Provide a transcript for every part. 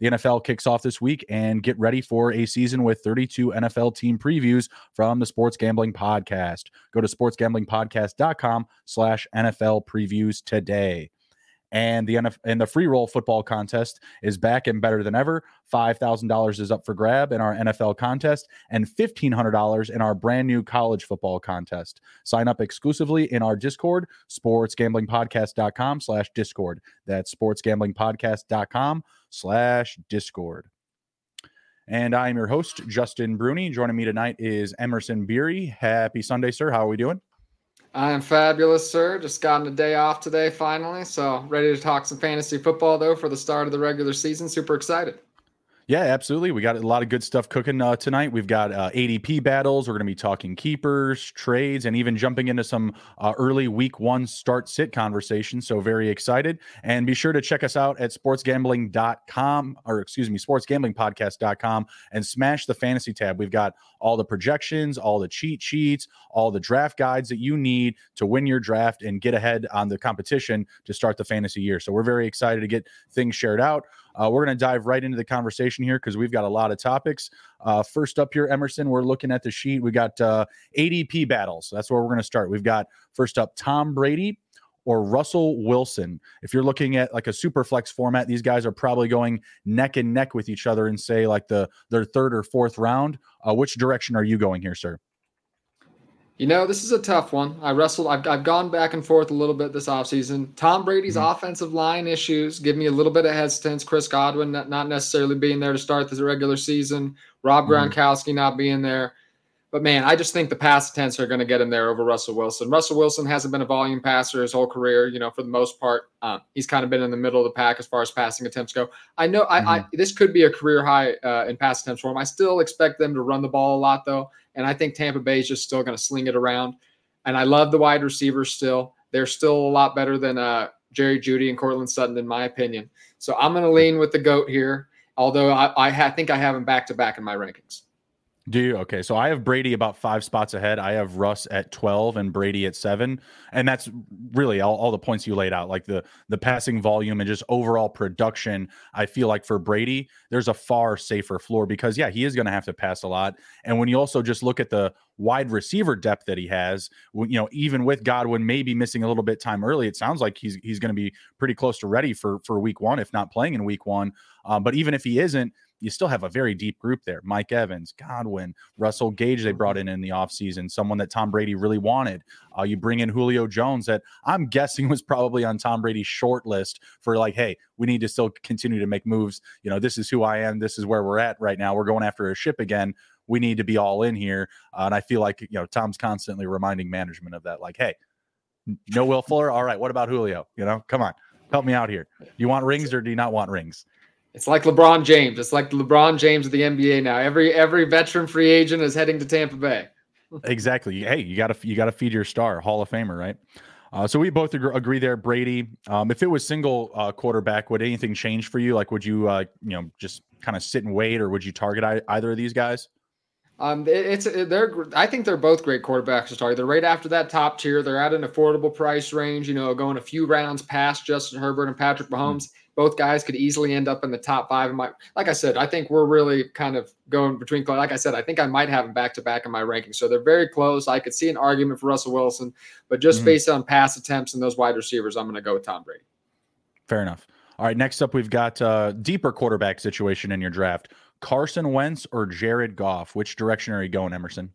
The NFL kicks off this week and get ready for a season with 32 NFL team previews from the Sports Gambling Podcast. Go to sportsgamblingpodcast.com slash NFL previews today. And the NFL, and the free roll football contest is back and better than ever. Five thousand dollars is up for grab in our NFL contest, and fifteen hundred dollars in our brand new college football contest. Sign up exclusively in our Discord, sportsgamblingpodcast.com slash Discord. That's sportsgamblingpodcast.com slash Discord. And I am your host, Justin Bruni. Joining me tonight is Emerson Beery. Happy Sunday, sir. How are we doing? I am fabulous, sir. Just gotten a day off today, finally. So ready to talk some fantasy football, though, for the start of the regular season. Super excited. Yeah, absolutely. We got a lot of good stuff cooking uh, tonight. We've got uh, ADP battles. We're going to be talking keepers, trades, and even jumping into some uh, early week one start sit conversations. So, very excited. And be sure to check us out at sportsgambling.com or, excuse me, sportsgamblingpodcast.com and smash the fantasy tab. We've got all the projections, all the cheat sheets, all the draft guides that you need to win your draft and get ahead on the competition to start the fantasy year. So, we're very excited to get things shared out. Uh, we're going to dive right into the conversation here because we've got a lot of topics. Uh, first up here, Emerson, we're looking at the sheet. We got uh, ADP battles. That's where we're going to start. We've got first up Tom Brady or Russell Wilson. If you're looking at like a super flex format, these guys are probably going neck and neck with each other in say like the their third or fourth round. Uh, which direction are you going here, sir? You know, this is a tough one. I wrestled, I've, I've gone back and forth a little bit this offseason. Tom Brady's mm-hmm. offensive line issues give me a little bit of hesitance. Chris Godwin not, not necessarily being there to start the regular season, Rob mm-hmm. Gronkowski not being there. But man, I just think the pass attempts are going to get him there over Russell Wilson. Russell Wilson hasn't been a volume passer his whole career, you know, for the most part. Um, he's kind of been in the middle of the pack as far as passing attempts go. I know mm-hmm. I, I, this could be a career high uh, in pass attempts for him. I still expect them to run the ball a lot, though. And I think Tampa Bay is just still going to sling it around. And I love the wide receivers still. They're still a lot better than uh, Jerry Jeudy and Courtland Sutton, in my opinion. So I'm going to lean with the GOAT here, although I, I ha- think I have him back to back in my rankings. Do you? Okay. So I have Brady about five spots ahead. I have Russ at 12 and Brady at seven. And that's really all, all, the points you laid out, like the the passing volume and just overall production. I feel like for Brady, there's a far safer floor because yeah, he is going to have to pass a lot. And when you also just look at the wide receiver depth that he has, you know, even with Godwin maybe missing a little bit time early, it sounds like he's he's going to be pretty close to ready for for week one, if not playing in week one. Um, but even if he isn't, you still have a very deep group there. Mike Evans, Godwin, Russell Gage, they brought in in the offseason, someone that Tom Brady really wanted. Uh, you bring in Julio Jones, that I'm guessing was probably on Tom Brady's short list for like, hey, we need to still continue to make moves. You know, this is who I am. This is where we're at right now. We're going after a ship again. We need to be all in here. Uh, and I feel like, you know, Tom's constantly reminding management of that. Like, hey, no Will Fuller. All right. What about Julio? You know, come on, help me out here. Do you want rings or do you not want rings? It's like LeBron James. It's like LeBron James of the NBA now. Every every veteran free agent is heading to Tampa Bay. exactly. Hey, you got to you got to feed your star, Hall of Famer, right? Uh, so we both agree, there, Brady. Um, if it was single uh, quarterback, would anything change for you? Like, would you uh, you know just kind of sit and wait, or would you target either of these guys? Um, it's they're I think they're both great quarterbacks to target. They're right after that top tier. They're at an affordable price range. You know, going a few rounds past Justin Herbert and Patrick Mahomes. Mm-hmm both guys could easily end up in the top five. And my, like I said, I think we're really kind of going between. Like I said, I think I might have them back to back in my rankings. So they're very close. I could see an argument for Russell Wilson, but just mm-hmm. based on pass attempts and those wide receivers, I'm going to go with Tom Brady. Fair enough. All right, next up, we've got a uh, deeper quarterback situation in your draft: Carson Wentz or Jared Goff. Which direction are you going, Emerson?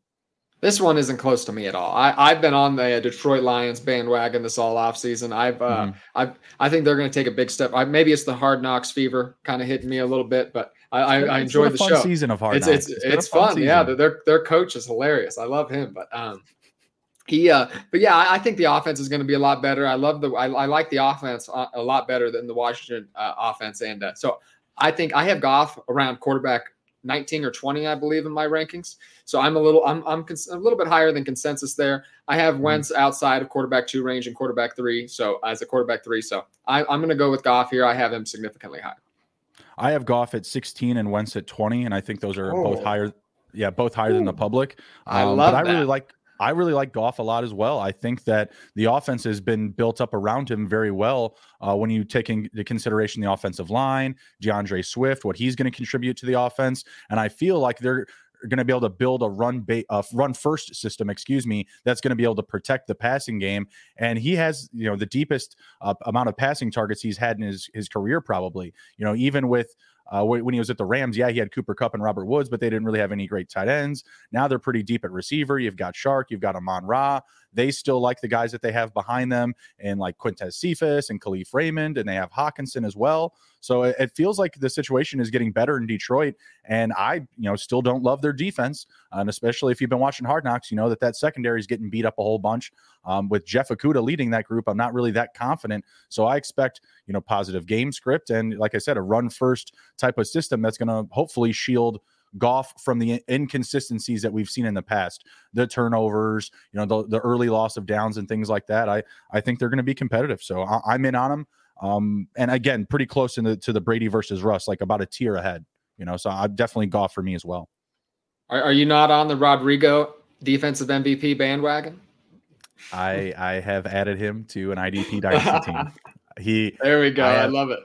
This one isn't close to me at all. I, I've been on the Detroit Lions bandwagon this all off season. I've, uh, mm-hmm. I, I think they're going to take a big step. I, maybe it's the Hard Knocks fever kind of hitting me a little bit, but I, I, I enjoy the show. Season of Hard it's, Knocks. It's, it's, it's fun. fun yeah, their their coach is hilarious. I love him, but um, he uh, but yeah, I, I think the offense is going to be a lot better. I love the I, I like the offense a, a lot better than the Washington uh, offense, and uh, so I think I have Goff around quarterback 19 or 20, I believe, in my rankings. So I'm a little, I'm, I'm cons- a little bit higher than consensus there. I have mm-hmm. Wentz outside of quarterback two range and quarterback three. So as a quarterback three, so I, I'm going to go with Goff here. I have him significantly higher. I have Goff at 16 and Wentz at 20, and I think those are oh. both higher. Yeah, both higher Ooh. than the public. Um, I love. But I really like. I really like Goff a lot as well. I think that the offense has been built up around him very well. Uh, when you take into consideration the offensive line, DeAndre Swift, what he's going to contribute to the offense, and I feel like they're going to be able to build a run ba- run first system, excuse me, that's going to be able to protect the passing game. And he has, you know, the deepest uh, amount of passing targets he's had in his his career, probably. You know, even with uh, when he was at the Rams, yeah, he had Cooper Kupp and Robert Woods, but they didn't really have any great tight ends. Now they're pretty deep at receiver. You've got Chark, you've got Amon Ra. They still like the guys that they have behind them, and like Quintez Cephus and Kalif Raymond, and they have Hockenson as well. So it, it, feels like the situation is getting better in Detroit, and I, you know, still don't love their defense, and especially if you've been watching Hard Knocks, you know that that secondary is getting beat up a whole bunch. Um, with Jeff Okudah leading that group, I'm not really that confident. So I expect, you know, positive game script and, like I said, a run first type of system that's going to hopefully shield Goff from the inconsistencies that we've seen in the past, the turnovers, you know, the, the early loss of downs and things like that. I I think they're going to be competitive. So I, am in on them. Um, and again, pretty close in the, to the Brady versus Russ, like about a tier ahead. You know, so I'm definitely Goff for me as well. Are, are you not on the Rodrigo defensive MVP bandwagon? I I have added him to an IDP dynasty team. He there we go. I, have, I love it.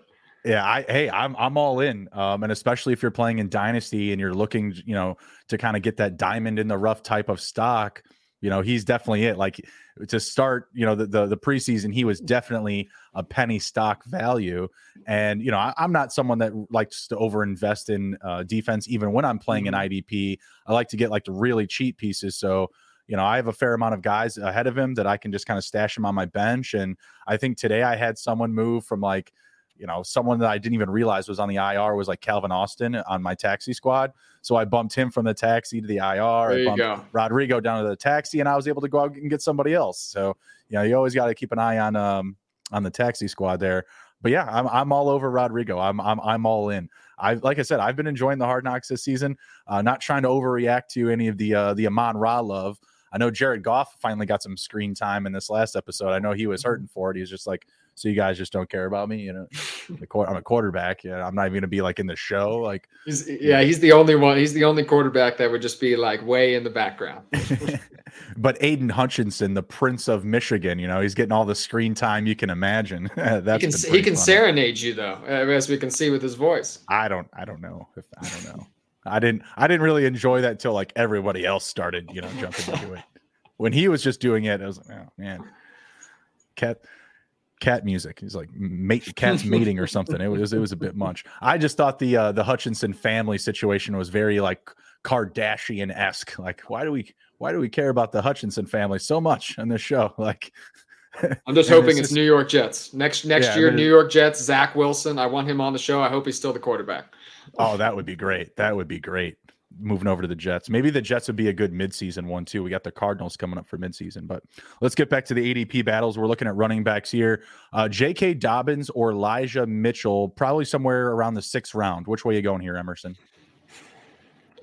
Yeah, I hey, I'm I'm all in. Um, and especially if you're playing in Dynasty and you're looking, you know, to kind of get that diamond in the rough type of stock, you know, he's definitely it. Like to start, you know, the the, the preseason, he was definitely a penny stock value. And you know, I, am not someone that likes to overinvest in uh, defense, even when I'm playing mm-hmm. an IDP. I like to get like the really cheap pieces. So you know, I have a fair amount of guys ahead of him that I can just kind of stash him on my bench. And I think today I had someone move from like you know, someone that I didn't even realize was on the IR was like Calvin Austin on my taxi squad. So I bumped him from the taxi to the IR. There you go. Rodrigo down to the taxi, and I was able to go out and get somebody else. So you know, you always got to keep an eye on um on the taxi squad there. But yeah, I'm I'm all over Rodrigo. I'm I'm I'm all in. I like I said, I've been enjoying the hard knocks this season. Uh, not trying to overreact to any of the uh, the Amon Ra love. I know Jared Goff finally got some screen time in this last episode. I know he was hurting for it. He was just like, so you guys just don't care about me, you know. I'm a quarterback. Yeah, I'm not even gonna be like in the show. Like, he's, yeah, he's the only one. He's the only quarterback that would just be like way in the background. but Aidan Hutchinson, the Prince of Michigan, you know, he's getting all the screen time you can imagine. That's he can, he can serenade you though, uh, as we can see with his voice. I don't, I don't know if I don't know. I didn't, I didn't really enjoy that till like everybody else started, you know, jumping into it. When he was just doing it, I was like, oh man, cat cat music. He's like mate, cat's mating or something. It was it was a bit much. I just thought the uh, the Hutchinson family situation was very like Kardashian esque. Like why do we why do we care about the Hutchinson family so much on this show? Like I'm just hoping it's, it's, New York Jets next next yeah, year. New York Jets. Zach Wilson. I want him on the show. I hope he's still the quarterback. Oh, that would be great. That would be great moving over to the Jets. Maybe the Jets would be a good midseason one too. We got the Cardinals coming up for midseason, but let's get back to the ADP battles. We're looking at running backs here. Uh, J.K. Dobbins or Elijah Mitchell, probably somewhere around the sixth round. Which way you going here, Emerson?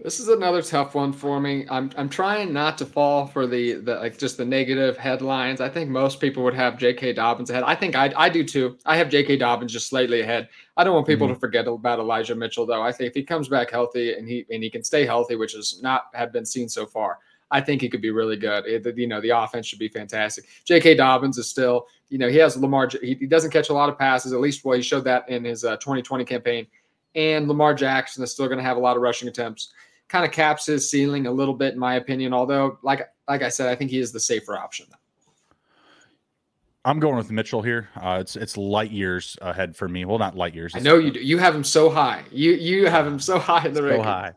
This is another tough one for me. I'm I'm trying not to fall for the the like just the negative headlines. I think most people would have J.K. Dobbins ahead. I think I I do too. I have J.K. Dobbins just slightly ahead. I don't want people mm-hmm. to forget about Elijah Mitchell though. I think if he comes back healthy and he and he can stay healthy, which is not have been seen so far, I think he could be really good. It, you know, the offense should be fantastic. J.K. Dobbins is still, you know, he has Lamar. He, he doesn't catch a lot of passes. At least, well, he showed that in his uh, 2020 campaign. And Lamar Jackson is still going to have a lot of rushing attempts kind of caps his ceiling a little bit, in my opinion. Although, like like I said, I think he is the safer option. I'm going with Mitchell here. Uh, it's it's light years ahead for me. Well, not light years. I know you do. You have him so high. You you have him so high in the so ranking. high.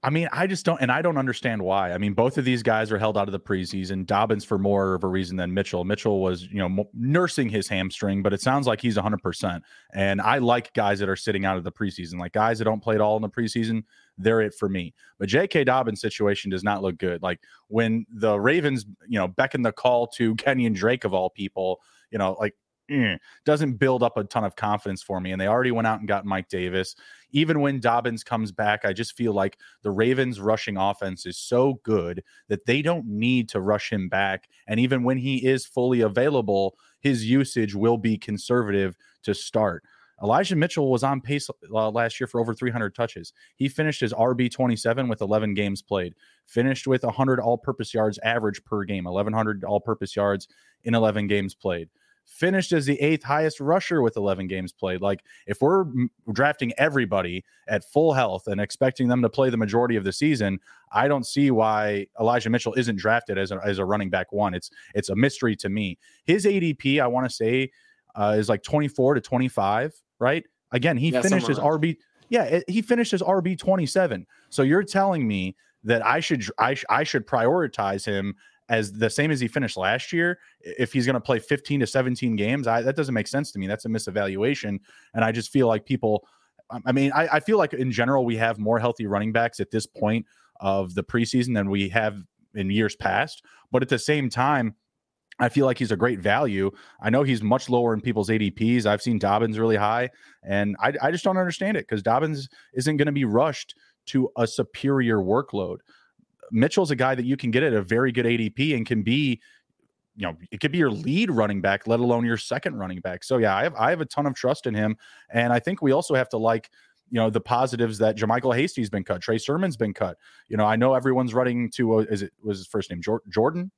I mean, I just don't, and I don't understand why. I mean, both of these guys are held out of the preseason. Dobbins for more of a reason than Mitchell. Mitchell was, you know, nursing his hamstring, but it sounds like he's 100%. And I like guys that are sitting out of the preseason, like guys that don't play at all in the preseason. They're it for me. But J.K. Dobbins' situation does not look good. Like when the Ravens, you know, beckon the call to Kenyan Drake of all people, you know, like eh, doesn't build up a ton of confidence for me. And they already went out and got Mike Davis. Even when Dobbins comes back, I just feel like the Ravens' rushing offense is so good that they don't need to rush him back. And even when he is fully available, his usage will be conservative to start. Elijah Mitchell was on pace uh, last year for over 300 touches. He finished his RB 27 with 11 games played, finished with 100 all purpose yards average per game, 1,100 all purpose yards in 11 games played finished as the eighth highest rusher with 11 games played. Like, if we're drafting everybody at full health and expecting them to play the majority of the season, I don't see why Elijah Mitchell isn't drafted as a, as a running back one. It's it's a mystery to me. His ADP, I want to say, uh, is like 24 to 25, right? Again, he yeah, finished his RB. Yeah, it, he finished his RB 27. So you're telling me that I should I, I should prioritize him as the same as he finished last year, if he's going to play 15 to 17 games, I, that doesn't make sense to me. That's a misevaluation. And I just feel like people, I mean, I, I, feel like in general, we have more healthy running backs at this point of the preseason than we have in years past. But at the same time, I feel like he's a great value. I know he's much lower in people's ADPs. I've seen Dobbins really high, and I, I just don't understand it because Dobbins isn't going to be rushed to a superior workload. Mitchell's a guy that you can get at a very good ADP and can be, you know, it could be your lead running back, let alone your second running back. So yeah, I have I have a ton of trust in him, and I think we also have to like you know the positives that JaMycal Hasty's been cut, Trey Sermon's been cut. You know, I know everyone's running to uh, is it was his first name Jordan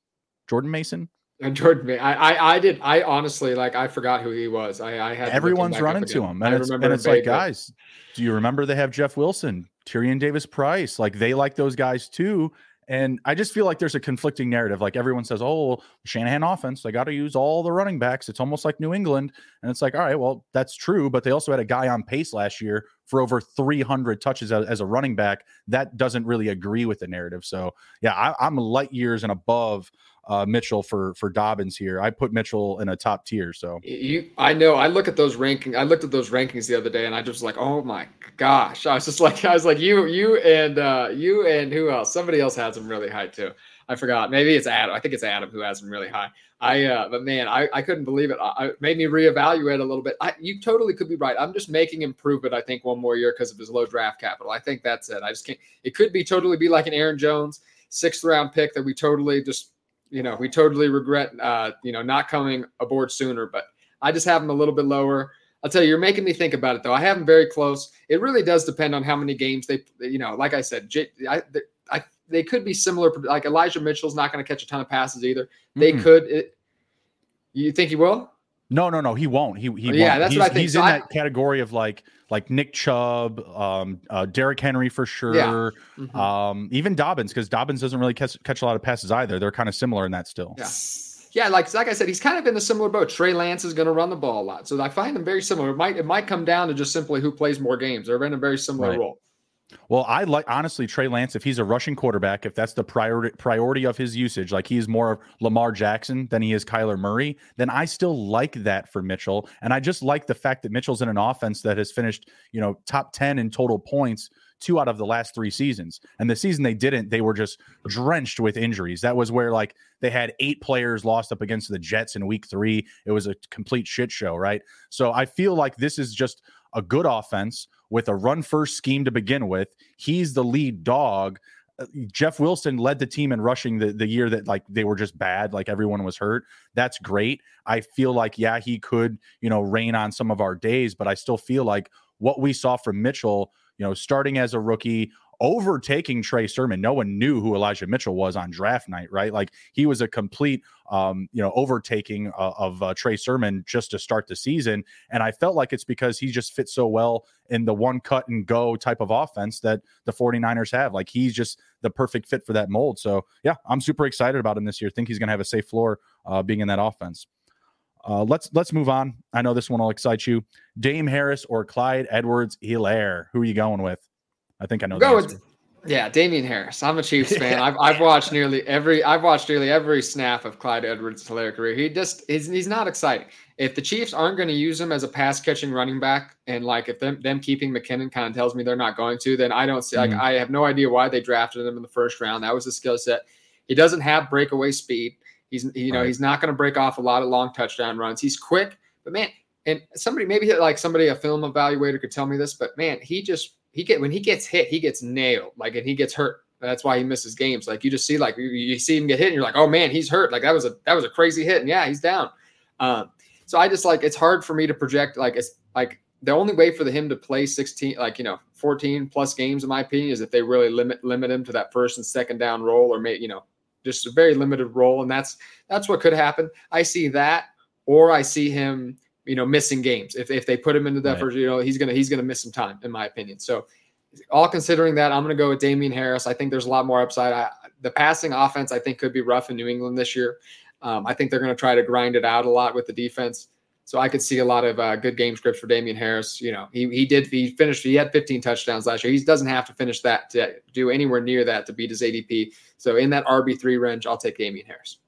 Jordan Mason. And Jordan, I, I, I did. I honestly like. I forgot who he was. I, I had. Everyone's running to him, and I it's, and it's like, guys, do you remember they have Jeff Wilson, Tyrion Davis Price? Like they like those guys too. And I just feel like there's a conflicting narrative. Like everyone says, oh, Shanahan offense, they got to use all the running backs. It's almost like New England. And it's like, all right, well, that's true. But they also had a guy on pace last year for over 300 touches as, as a running back. That doesn't really agree with the narrative. So, yeah, I, I'm light years and above uh, Mitchell for for Dobbins here. I put Mitchell in a top tier. So you, I know. I look at those rankings. I looked at those rankings the other day, and I just like, oh my gosh! I was just like, I was like, you, you, and uh, you, and who else? Somebody else has them really high too. I forgot. Maybe it's Adam. I think it's Adam who has them really high. I, uh, but man, I, I couldn't believe it. I, it made me reevaluate a little bit. I, you totally could be right. I'm just making him prove it. I think one more year because of his low draft capital. I think that's it. I just can't. It could be totally be like an Aaron Jones sixth round pick that we totally just you know, we totally regret, uh, you know, not coming aboard sooner. But I just have them a little bit lower. I'll tell you, you're making me think about it though. I have them very close. It really does depend on how many games they, you know, like I said, I, I they could be similar. Like Elijah Mitchell's not going to catch a ton of passes either. They mm. could. It, you think he will? No, no, no. He won't. He, he yeah, won't. that's he's, what I think. He's so in I, that category of like like Nick Chubb, um, uh, Derrick Henry for sure, yeah. mm-hmm. um, even Dobbins because Dobbins doesn't really catch catch a lot of passes either. They're kind of similar in that still. Yeah. Yeah, like like I said, he's kind of in a similar boat. Trey Lance is going to run the ball a lot, so I find them very similar. It might it might come down to just simply who plays more games. They're in a very similar right. role. Well, I like honestly Trey Lance. If he's a rushing quarterback, if that's the priority priority of his usage, like he's more of Lamar Jackson than he is Kyler Murray, then I still like that for Mitchell. And I just like the fact that Mitchell's in an offense that has finished, you know, top ten in total points two out of the last three seasons. And the season they didn't, they were just drenched with injuries. That was where like they had eight players lost up against the Jets in week three. It was a complete shit show, right? So I feel like this is just a good offense with a run first scheme to begin with. He's the lead dog. Uh, Jeff Wilson led the team in rushing the, the year that like they were just bad, like everyone was hurt. That's great. I feel like, yeah, he could, you know, rain on some of our days, but I still feel like what we saw from Mitchell, you know, starting as a rookie, overtaking Trey Sermon. No one knew who Elijah Mitchell was on draft night, right? Like he was a complete, um, you know, overtaking uh, of uh, Trey Sermon just to start the season. And I felt like it's because he just fits so well in the one cut and go type of offense that the 49ers have. Like he's just the perfect fit for that mold. So yeah, I'm super excited about him this year. Think he's going to have a safe floor uh, being in that offense. Uh, let's let's move on. I know this one will excite you. Dame Harris or Clyde Edwards Helaire. Who are you going with? I think I know. Go with, yeah, Damien Harris. I'm a Chiefs fan. I've, I've watched nearly every I've watched nearly every snap of Clyde Edwards' Helaire career. He just he's, he's not exciting. If the Chiefs aren't going to use him as a pass catching running back, and like if them them keeping McKinnon kind of tells me they're not going to, then I don't see like mm-hmm. I have no idea why they drafted him in the first round. That was the skill set. He doesn't have breakaway speed. He's you know right. he's not going to break off a lot of long touchdown runs. He's quick, But man, and somebody maybe like somebody a film evaluator could tell me this, but man, he just he get when he gets hit, he gets nailed. Like and he gets hurt. That's why he misses games. Like you just see like you, you see him get hit, and you're like, oh man, he's hurt. Like that was a that was a crazy hit, and yeah, he's down. Um, so I just like it's hard for me to project like it's like the only way for the, him to play 16 like you know 14 plus games in my opinion is if they really limit limit him to that first and second down role or make you know just a very limited role and that's that's what could happen i see that or i see him you know missing games if, if they put him into that right. first you know he's gonna he's gonna miss some time in my opinion so all considering that i'm gonna go with damien harris i think there's a lot more upside I, the passing offense i think could be rough in new england this year um, i think they're gonna try to grind it out a lot with the defense so I could see a lot of uh, good game scripts for Damien Harris. You know, he he did he finished he had 15 touchdowns last year. He doesn't have to finish that to do anywhere near that to beat his ADP. So in that RB three range, I'll take Damien Harris.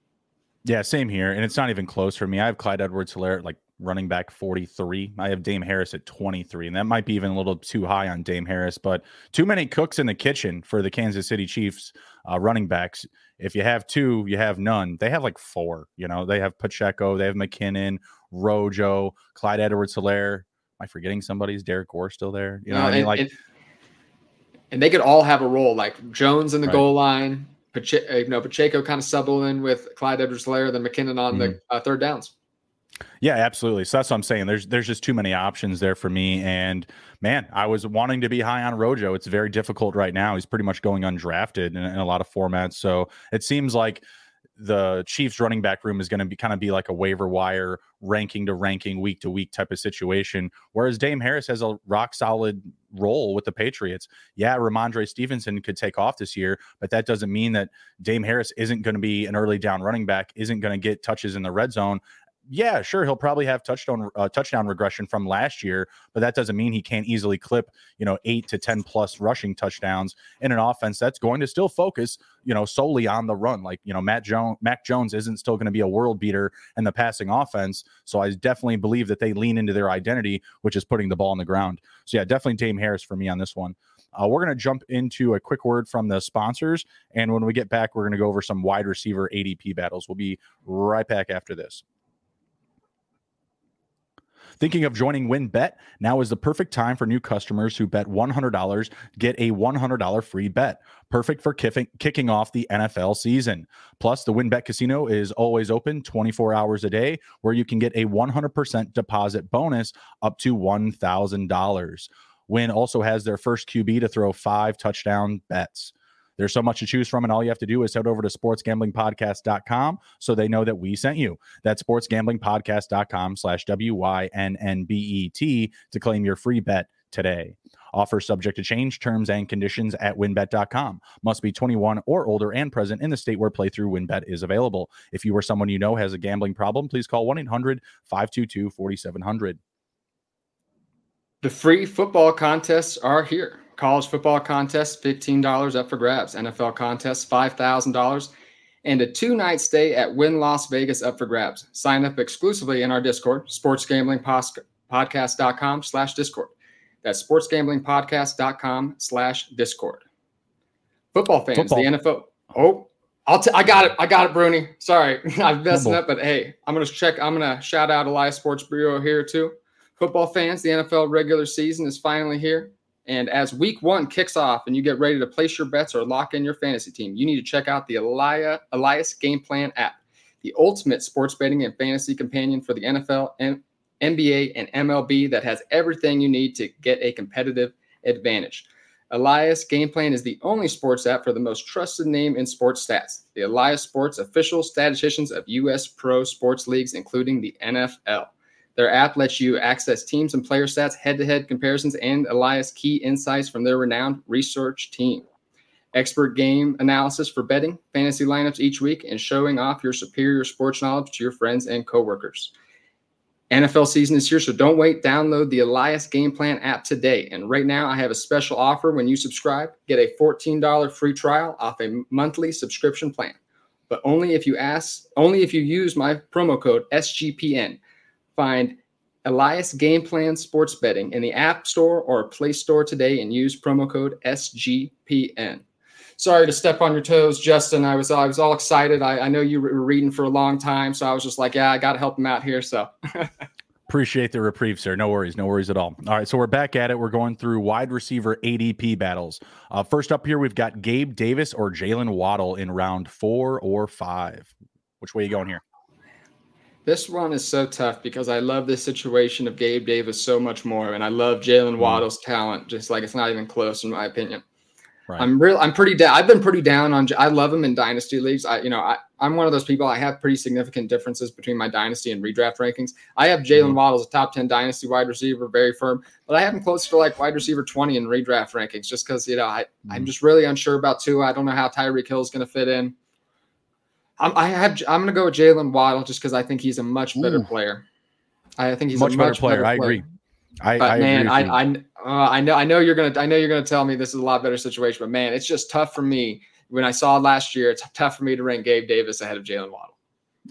Yeah, same here, and it's not even close for me. I have Clyde Edwards-Helaire like running back 43. I have Dame Harris at 23, and that might be even a little too high on Dame Harris, but too many cooks in the kitchen for the Kansas City Chiefs uh, running backs. If you have two, you have none. They have like four. You know, they have Pacheco, they have McKinnon, Rojo, Clyde Edwards-Helaire. Am I forgetting somebody? Is Derrick Gore still there? You know, no, I mean, like, and, and, they could all have a role, like Jones in the right. goal line, Pache- you know, Pacheco kind of subbing in with Clyde Edwards-Helaire, then McKinnon on mm-hmm. the uh, third downs. Yeah, absolutely. So that's what I'm saying. There's there's just too many options there for me. And man, I was wanting to be high on Rojo. It's very difficult right now. He's pretty much going undrafted in, in a lot of formats. So it seems like the Chiefs running back room is going to be kind of be like a waiver wire ranking to ranking week to week type of situation. Whereas Dame Harris has a rock solid role with the Patriots. Yeah, Rhamondre Stevenson could take off this year, but that doesn't mean that Dame Harris isn't going to be an early down running back, isn't going to get touches in the red zone yeah, sure, he'll probably have touchdown uh, touchdown regression from last year, but that doesn't mean he can't easily clip, you know, eight to ten plus rushing touchdowns in an offense that's going to still focus, you know, solely on the run. Like you know, Matt Jones, Mac Jones isn't still going to be a world beater in the passing offense. So I definitely believe that they lean into their identity, which is putting the ball on the ground. So yeah, definitely Dame Harris for me on this one. Uh, we're going to jump into a quick word from the sponsors. And when we get back, we're going to go over some wide receiver ADP battles. We'll be right back after this. Thinking of joining WynnBET? Now is the perfect time for new customers who bet $100 get a $100 free bet. Perfect for kicking, kicking off the NFL season. Plus, the WynnBET Casino is always open 24 hours a day, where you can get a 100% deposit bonus up to $1,000. Wynn also has their first QB to throw five touchdown bets. There's so much to choose from, and all you have to do is head over to sportsgamblingpodcast.com so they know that we sent you. That's sportsgamblingpodcast.com slash W-Y-N-N-B-E-T to claim your free bet today. Offer subject to change, terms and conditions at wynnbet.com. Must be 21 or older and present in the state where playthrough wynnbet is available. If you or someone you know has a gambling problem, please call 1 800 522 4700. The free football contests are here. College football contest, $15 up for grabs. NFL contest, $5,000. And a two night stay at Wynn Las Vegas up for grabs. Sign up exclusively in our Discord, sportsgamblingpodcast.com slash Discord. That's sportsgamblingpodcast.com slash Discord. Football fans, football. the NFL. Oh, I'll t- I got it. I got it, Bruni. Sorry, I'm messing up, but hey, I'm gonna check. I'm gonna shout out Elias Sports Bureau here too. Football fans, the NFL regular season is finally here. And as week one kicks off and you get ready to place your bets or lock in your fantasy team, you need to check out the Elia, Elias Game Plan app, the ultimate sports betting and fantasy companion for the NFL, NBA, and MLB that has everything you need to get a competitive advantage. Elias Game Plan is the only sports app for the most trusted name in sports stats. The Elias Sports official statisticians of U.S. pro sports leagues, including the NFL. Their app lets you access teams and player stats, head to head comparisons, and Elias key insights from their renowned research team. Expert game analysis for betting, fantasy lineups each week, and showing off your superior sports knowledge to your friends and coworkers. NFL season is here, so don't wait. Download the Elias Game Plan app today. And right now, I have a special offer when you subscribe. Get a $14 free trial off a monthly subscription plan. But only if you ask, only if you use my promo code SGPN. Find Elias Game Plan Sports Betting in the App Store or Play Store today and use promo code SGPN. Sorry to step on your toes, Justin. I was I was all excited. I, I know you were reading for a long time, so I was just like, yeah, I got to help him out here. So Appreciate the reprieve, sir. No worries, no worries at all. All right, so we're back at it. We're going through wide receiver ADP battles. Uh, first up here, we've got Gabe Davis or Jalen Waddle in round four or five. Which way are you going here? This one is so tough because I love this situation of Gabe Davis so much more, and I love Jalen mm. Waddle's talent. Just like it's not even close, in my opinion. Right. I'm real. I'm pretty down. I've been pretty down on. I love him in dynasty leagues. I, you know, I, I'm one of those people. I have pretty significant differences between my dynasty and redraft rankings. I have Jalen mm-hmm. Waddle as a top ten dynasty wide receiver, very firm, but I have him close to like wide receiver 20 in redraft rankings, just because you know I, mm-hmm. I'm just really unsure about Tua. I don't know how Tyreek Hill is going to fit in. I'm, I have. I'm going to go with Jalen Waddle just because I think he's a much better Ooh. player. I think he's much a much better player. Better player. I agree. I, but I man, I I, uh, I know I know you're gonna I know you're gonna tell me this is a lot better situation, but man, it's just tough for me. When I saw last year, it's tough for me to rank Gabe Davis ahead of Jalen Waddle.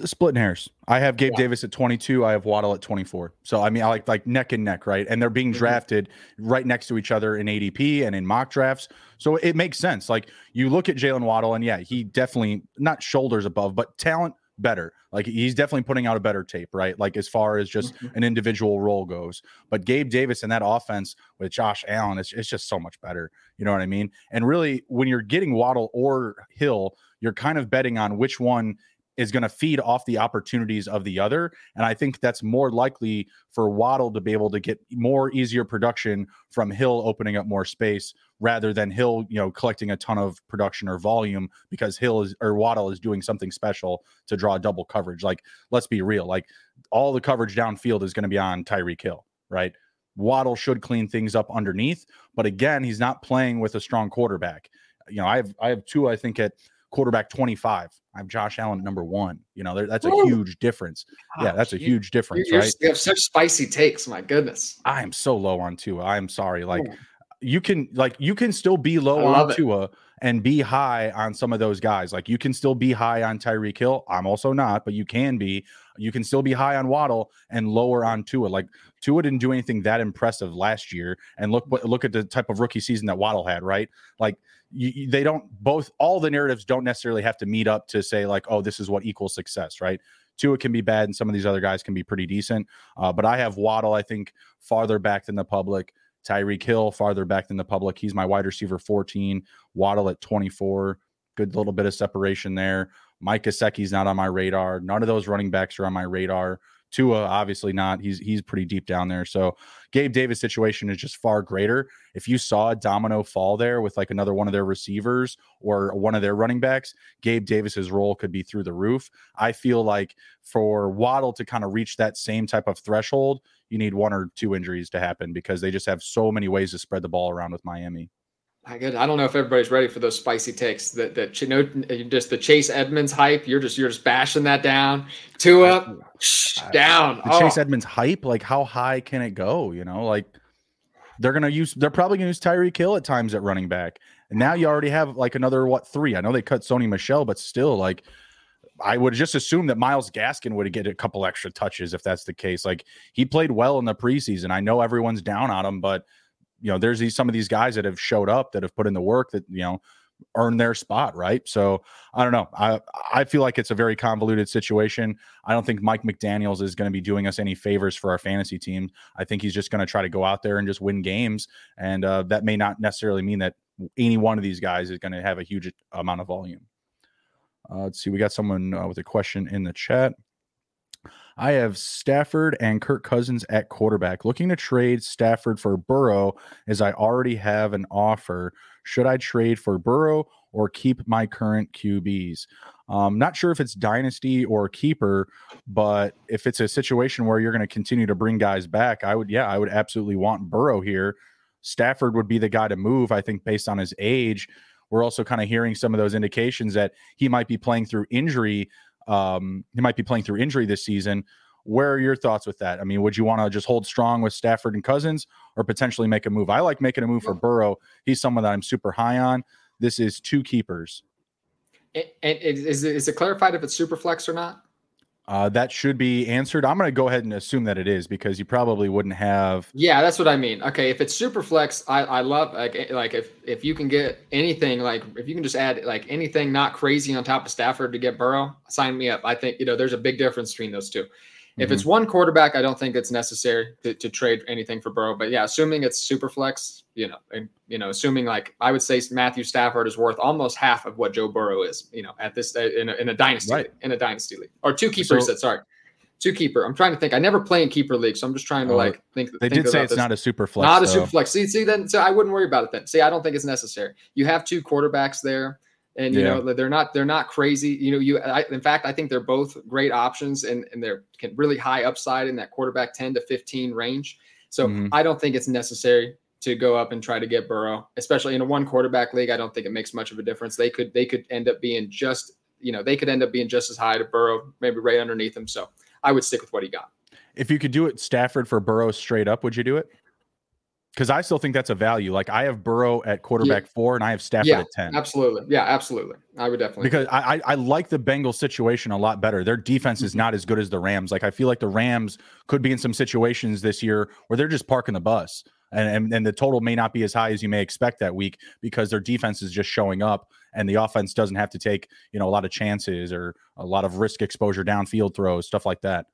Splitting hairs. I have Gabe yeah. Davis at 22. I have Waddle at 24. So I mean, I like like neck and neck, right? And they're being mm-hmm. drafted right next to each other in ADP and in mock drafts. So it makes sense. Like you look at Jalen Waddle, and yeah, he definitely not shoulders above, but talent better. Like he's definitely putting out a better tape, right? Like as far as just mm-hmm. an individual role goes. But Gabe Davis and that offense with Josh Allen, it's, it's just so much better. You know what I mean? And really, when you're getting Waddle or Hill, you're kind of betting on which one is going to feed off the opportunities of the other. And I think that's more likely for Waddle to be able to get more easier production from Hill opening up more space rather than Hill, you know, collecting a ton of production or volume because Hill is or Waddle is doing something special to draw double coverage. Like, let's be real, like all the coverage downfield is going to be on Tyreek Hill, right? Waddle should clean things up underneath, but again, he's not playing with a strong quarterback. You know, I have I have Tua, I think, at quarterback 25. I have Josh Allen at number one. You know, that's a huge difference. Gosh, yeah, ah, that's a you, huge difference, right? You have such spicy takes. My goodness. I am so low on Tua. I'm sorry. Like Ooh. you can like you can still be low on Tua and be high on some of those guys. Like you can still be high on Tyreek Hill. I'm also not, but you can be. You can still be high on Waddle and lower on Tua. Like Tua didn't do anything that impressive last year. And look look at the type of rookie season that Waddle had, right? Like you, they don't both all the narratives don't necessarily have to meet up to say like oh this is what equals success right? Tua can be bad and some of these other guys can be pretty decent. Uh, but I have Waddle I think farther back than the public. Tyreek Hill farther back than the public. He's my wide receiver 14 Waddle at 24 good little bit of separation there Mike Gesicki's not on my radar none of those running backs are on my radar Tua, obviously not. He's he's pretty deep down there. So Gabe Davis' situation is just far greater. If you saw a domino fall there with like another one of their receivers or one of their running backs, Gabe Davis's role could be through the roof. I feel like for Waddle to kind of reach that same type of threshold, you need one or two injuries to happen because they just have so many ways to spread the ball around with Miami. I good. I don't know if everybody's ready for those spicy takes. That that you know, just the Chase Edmonds hype. You're just you're just bashing that down. Two up, down. The oh. Chase Edmonds hype. Like how high can it go? You know, like they're gonna use. They're probably gonna use Tyreek Hill at times at running back. And now you already have like another what three? I know they cut Sony Michel, but still, like I would just assume that Myles Gaskin would get a couple extra touches if that's the case. Like he played well in the preseason. I know everyone's down on him, but you know, there's these some of these guys that have showed up that have put in the work that you know earn their spot, right? So I don't know. I I feel like it's a very convoluted situation. I don't think Mike McDaniel's is going to be doing us any favors for our fantasy team. I think he's just going to try to go out there and just win games, and uh, that may not necessarily mean that any one of these guys is going to have a huge amount of volume. Uh, let's see. We got someone uh, with a question in the chat. I have Stafford and Kirk Cousins at quarterback. Looking to trade Stafford for Burrow as I already have an offer. Should I trade for Burrow or keep my current QBs? Um, not sure if it's dynasty or keeper, but if it's a situation where you're going to continue to bring guys back, I would, yeah, I would absolutely want Burrow here. Stafford would be the guy to move, I think, based on his age. We're also kind of hearing some of those indications that he might be playing through injury um, he might be playing through injury this season. Where are your thoughts with that? I mean, would you want to just hold strong with Stafford and Cousins or potentially make a move? I like making a move for Burrow. He's someone that I'm super high on. This is two keepers. And is is it clarified if it's super flex or not? Uh, that should be answered. I'm going to go ahead and assume that it is because you probably wouldn't have. Yeah, that's what I mean. Okay, if it's super flex, I, I love like eh, like if if you can get anything like if you can just add like anything not crazy on top of Stafford to get Burrow, sign me up. I think you know there's a big difference between those two. If mm-hmm. it's one quarterback, I don't think it's necessary to, to trade anything for Burrow. But yeah, assuming it's super flex, you know, and you know, assuming like I would say Matthew Stafford is worth almost half of what Joe Burrow is, you know, at this in a, in a dynasty right. league, in a dynasty league or two keepers. So, sorry, two keeper. I'm trying to think. I never play in keeper league, so I'm just trying to oh, like think. They think did say it's this. not a super flex. Not a super flex. See, see, then so I wouldn't worry about it then. See, I don't think it's necessary. You have two quarterbacks there and you yeah. know they're not they're not crazy. You know you I, in fact i think they're both great options and and they're really high upside in that quarterback 10 to 15 range. So mm-hmm. i don't think it's necessary to go up and try to get burrow especially in a one quarterback league. I don't think it makes much of a difference. They could they could end up being just you know they could end up being just as high to burrow maybe right underneath him. So i would stick with what he got. If you could do it stafford for burrow straight up would you do it because I still think that's a value. Like I have Burrow at quarterback yeah. four, and I have Stafford yeah, at ten. Absolutely, yeah, absolutely. I would definitely because I, I, I like the Bengals situation a lot better. Their defense is mm-hmm. not as good as the Rams. Like I feel like the Rams could be in some situations this year where they're just parking the bus, and and, and the total may not be as high as you may expect that week because their defense is just showing up, and the offense doesn't have to take you know a lot of chances or a lot of risk exposure downfield throws, stuff like that.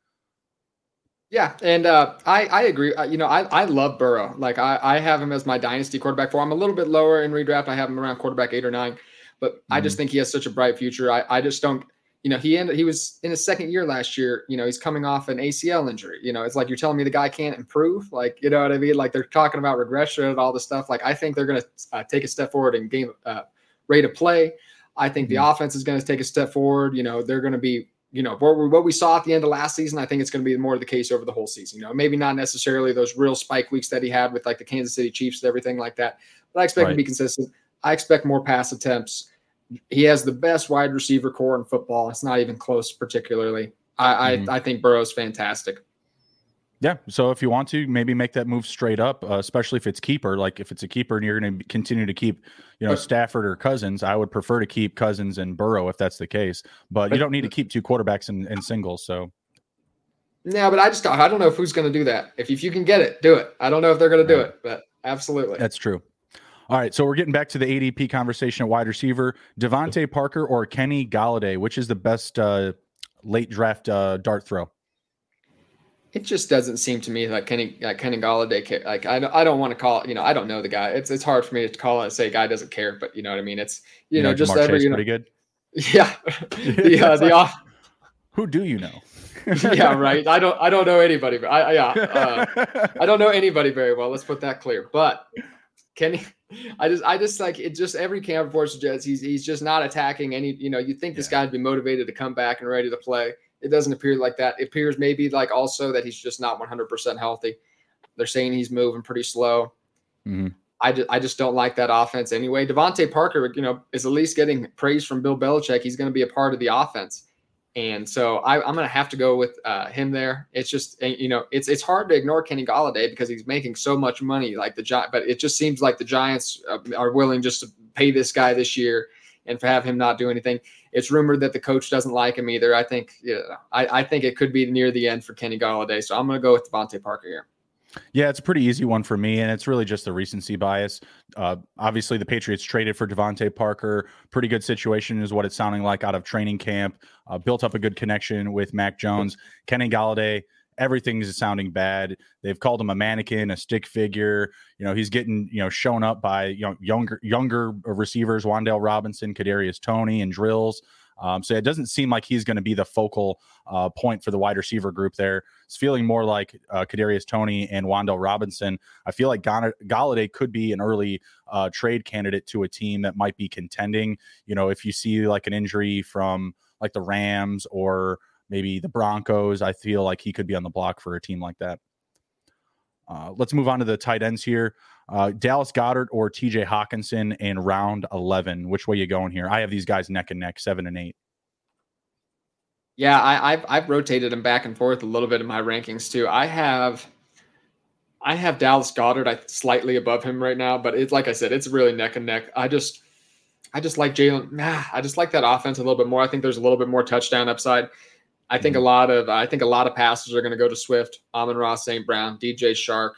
Yeah, and uh, I I agree. Uh, you know, I I love Burrow. Like I I have him as my dynasty quarterback for. I'm a little bit lower in redraft. I have him around quarterback eight or nine, but mm-hmm. I just mm-hmm. think he has such a bright future. I I just don't. You know, he ended. He was in his second year last year. You know, he's coming off an ACL injury. You know, it's like you're telling me the guy can't improve. Like, you know what I mean? Like they're talking about regression and all this stuff. Like I think they're going to uh, take a step forward in game uh, rate of play. I think mm-hmm. the offense is going to take a step forward. You know, they're going to be you know, what we saw at the end of last season, I think it's going to be more of the case over the whole season. You know, maybe not necessarily those real spike weeks that he had with like the Kansas City Chiefs and everything like that, but I expect right. him to be consistent. I expect more pass attempts. He has the best wide receiver corps in football. It's not even close, particularly. I mm-hmm. I, I think Burrow's fantastic. Yeah. So if you want to, maybe make that move straight up, uh, especially if it's keeper. Like if it's a keeper and you're going to continue to keep, you know, Stafford or Cousins, I would prefer to keep Cousins and Burrow if that's the case. But you don't need to keep two quarterbacks in, in singles. So. Yeah, but I just I don't know if who's going to do that. If if you can get it, do it. I don't know if they're going to do it, but absolutely. That's true. All right, so we're getting back to the ADP conversation at wide receiver. DeVante Parker or Kenny Golladay, which is the best uh, late draft uh, dart throw? It just doesn't seem to me like Kenny like Kenny Golladay like I I don't want to call it, you know I don't know the guy. It's it's hard for me to call it and say guy doesn't care but you know what I mean? It's you, you know, know, just every you know, pretty good? Yeah. The uh, the like, off who do you know? Yeah right. I don't I don't know anybody but I yeah uh, I don't know anybody very well let's put that clear. But Kenny I just I just like it just every camp report suggests he's he's just not attacking any you know you think this guy'd be motivated to come back and ready to play it doesn't appear like that. It appears maybe like also that he's just not 100% healthy. They're saying he's moving pretty slow. Mm-hmm. I, just, I just don't like that offense anyway. DeVante Parker, you know, is at least getting praise from Bill Belichick. He's going to be a part of the offense. And so I, am going to have to go with uh, him there. It's just, you know, it's it's hard to ignore Kenny Golladay because he's making so much money. Like the Giants, but it just seems like the Giants uh, are willing just to pay this guy this year and have him not do anything. It's rumored that the coach doesn't like him either. I think, yeah, I, I think it could be near the end for Kenny Golladay. So I'm going to go with DeVante Parker here. Yeah, it's a pretty easy one for me, and it's really just the recency bias. Uh, obviously, the Patriots traded for DeVante Parker. Pretty good situation is what it's sounding like out of training camp. Uh, built up a good connection with Mac Jones. Kenny Golladay everything is sounding bad. They've called him a mannequin, a stick figure. You know, he's getting you know shown up by you know younger younger receivers, Wan'Dale Robinson, Kadarius Toney, and drills. Um, so it doesn't seem like he's going to be the focal uh, point for the wide receiver group there. It's feeling more like uh, Kadarius Toney and Wan'Dale Robinson. I feel like Golladay could be an early uh, trade candidate to a team that might be contending. You know, if you see like an injury from like the Rams or maybe the Broncos. I feel like he could be on the block for a team like that. Uh, let's move on to the tight ends here. Uh, Dallas Goedert or TJ Hockenson in round 11. Which way you going here? I have these guys neck and neck, seven and eight. Yeah, I, have I've rotated them back and forth a little bit in my rankings too. I have I have Dallas Goedert I slightly above him right now, but it's like I said, it's really neck and neck. I just I just like Jalen. Nah, I just like that offense a little bit more. I think there's a little bit more touchdown upside. I think a mm-hmm. lot of I think a lot of passes are going to go to Swift, Amon-Ra, St. Brown, DJ Chark,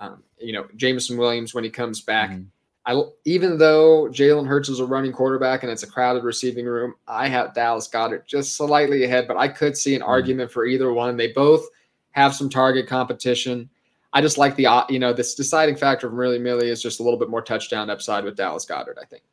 um, you know, Jameson Williams when he comes back. Mm-hmm. I even though Jalen Hurts is a running quarterback and it's a crowded receiving room, I have Dallas Goedert just slightly ahead, but I could see an mm. argument for either one. They both have some target competition. I just like the you know this deciding factor from really Millie is just a little bit more touchdown upside with Dallas Goedert. I think.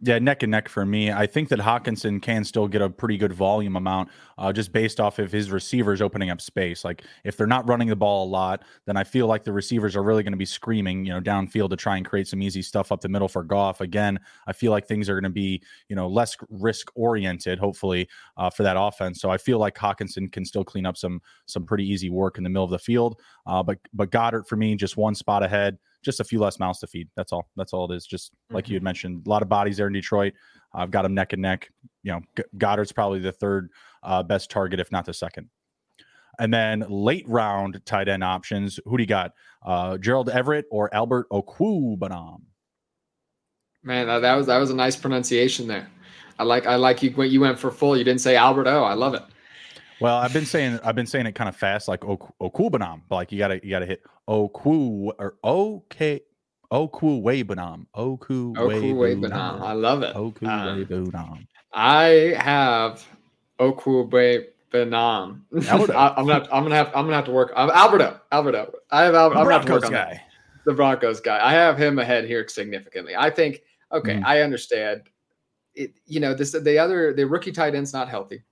Yeah, neck and neck for me. I think that Hockenson can still get a pretty good volume amount uh, just based off of his receivers opening up space. Like if they're not running the ball a lot, then I feel like the receivers are really going to be screaming, you know, downfield to try and create some easy stuff up the middle for Goff. Again, I feel like things are going to be, you know, less risk oriented, hopefully, uh, for that offense. So I feel like Hockenson can still clean up some some pretty easy work in the middle of the field. Uh, but but Goedert for me, just one spot ahead just a few less mouths to feed. That's all. That's all it is. Just like mm-hmm. you had mentioned, a lot of bodies there in Detroit. I've got them neck and neck. You know, Goedert's probably the third uh, best target, if not the second. And then late round tight end options. Who do you got? Uh, Gerald Everett or Albert Okwuegbunam? Man, that was that was a nice pronunciation there. I like I like you went you went for full. You didn't say Albert O. I love it. Well, I've been saying I've been saying it kind of fast, like Okubanam. Like you gotta you gotta hit Oku or OK Oku Webanam. Oku Webanam. I love it. Oku um, Webanam. I have Oku Webanam. I'm gonna I'm gonna have I'm gonna have to work. I'm Alberto. Alberto. I have Al, I'm gonna have to work on guy. That. The Broncos guy. I have him ahead here significantly. I think. Okay, mm. I understand. It, you know this the other the rookie tight end's not healthy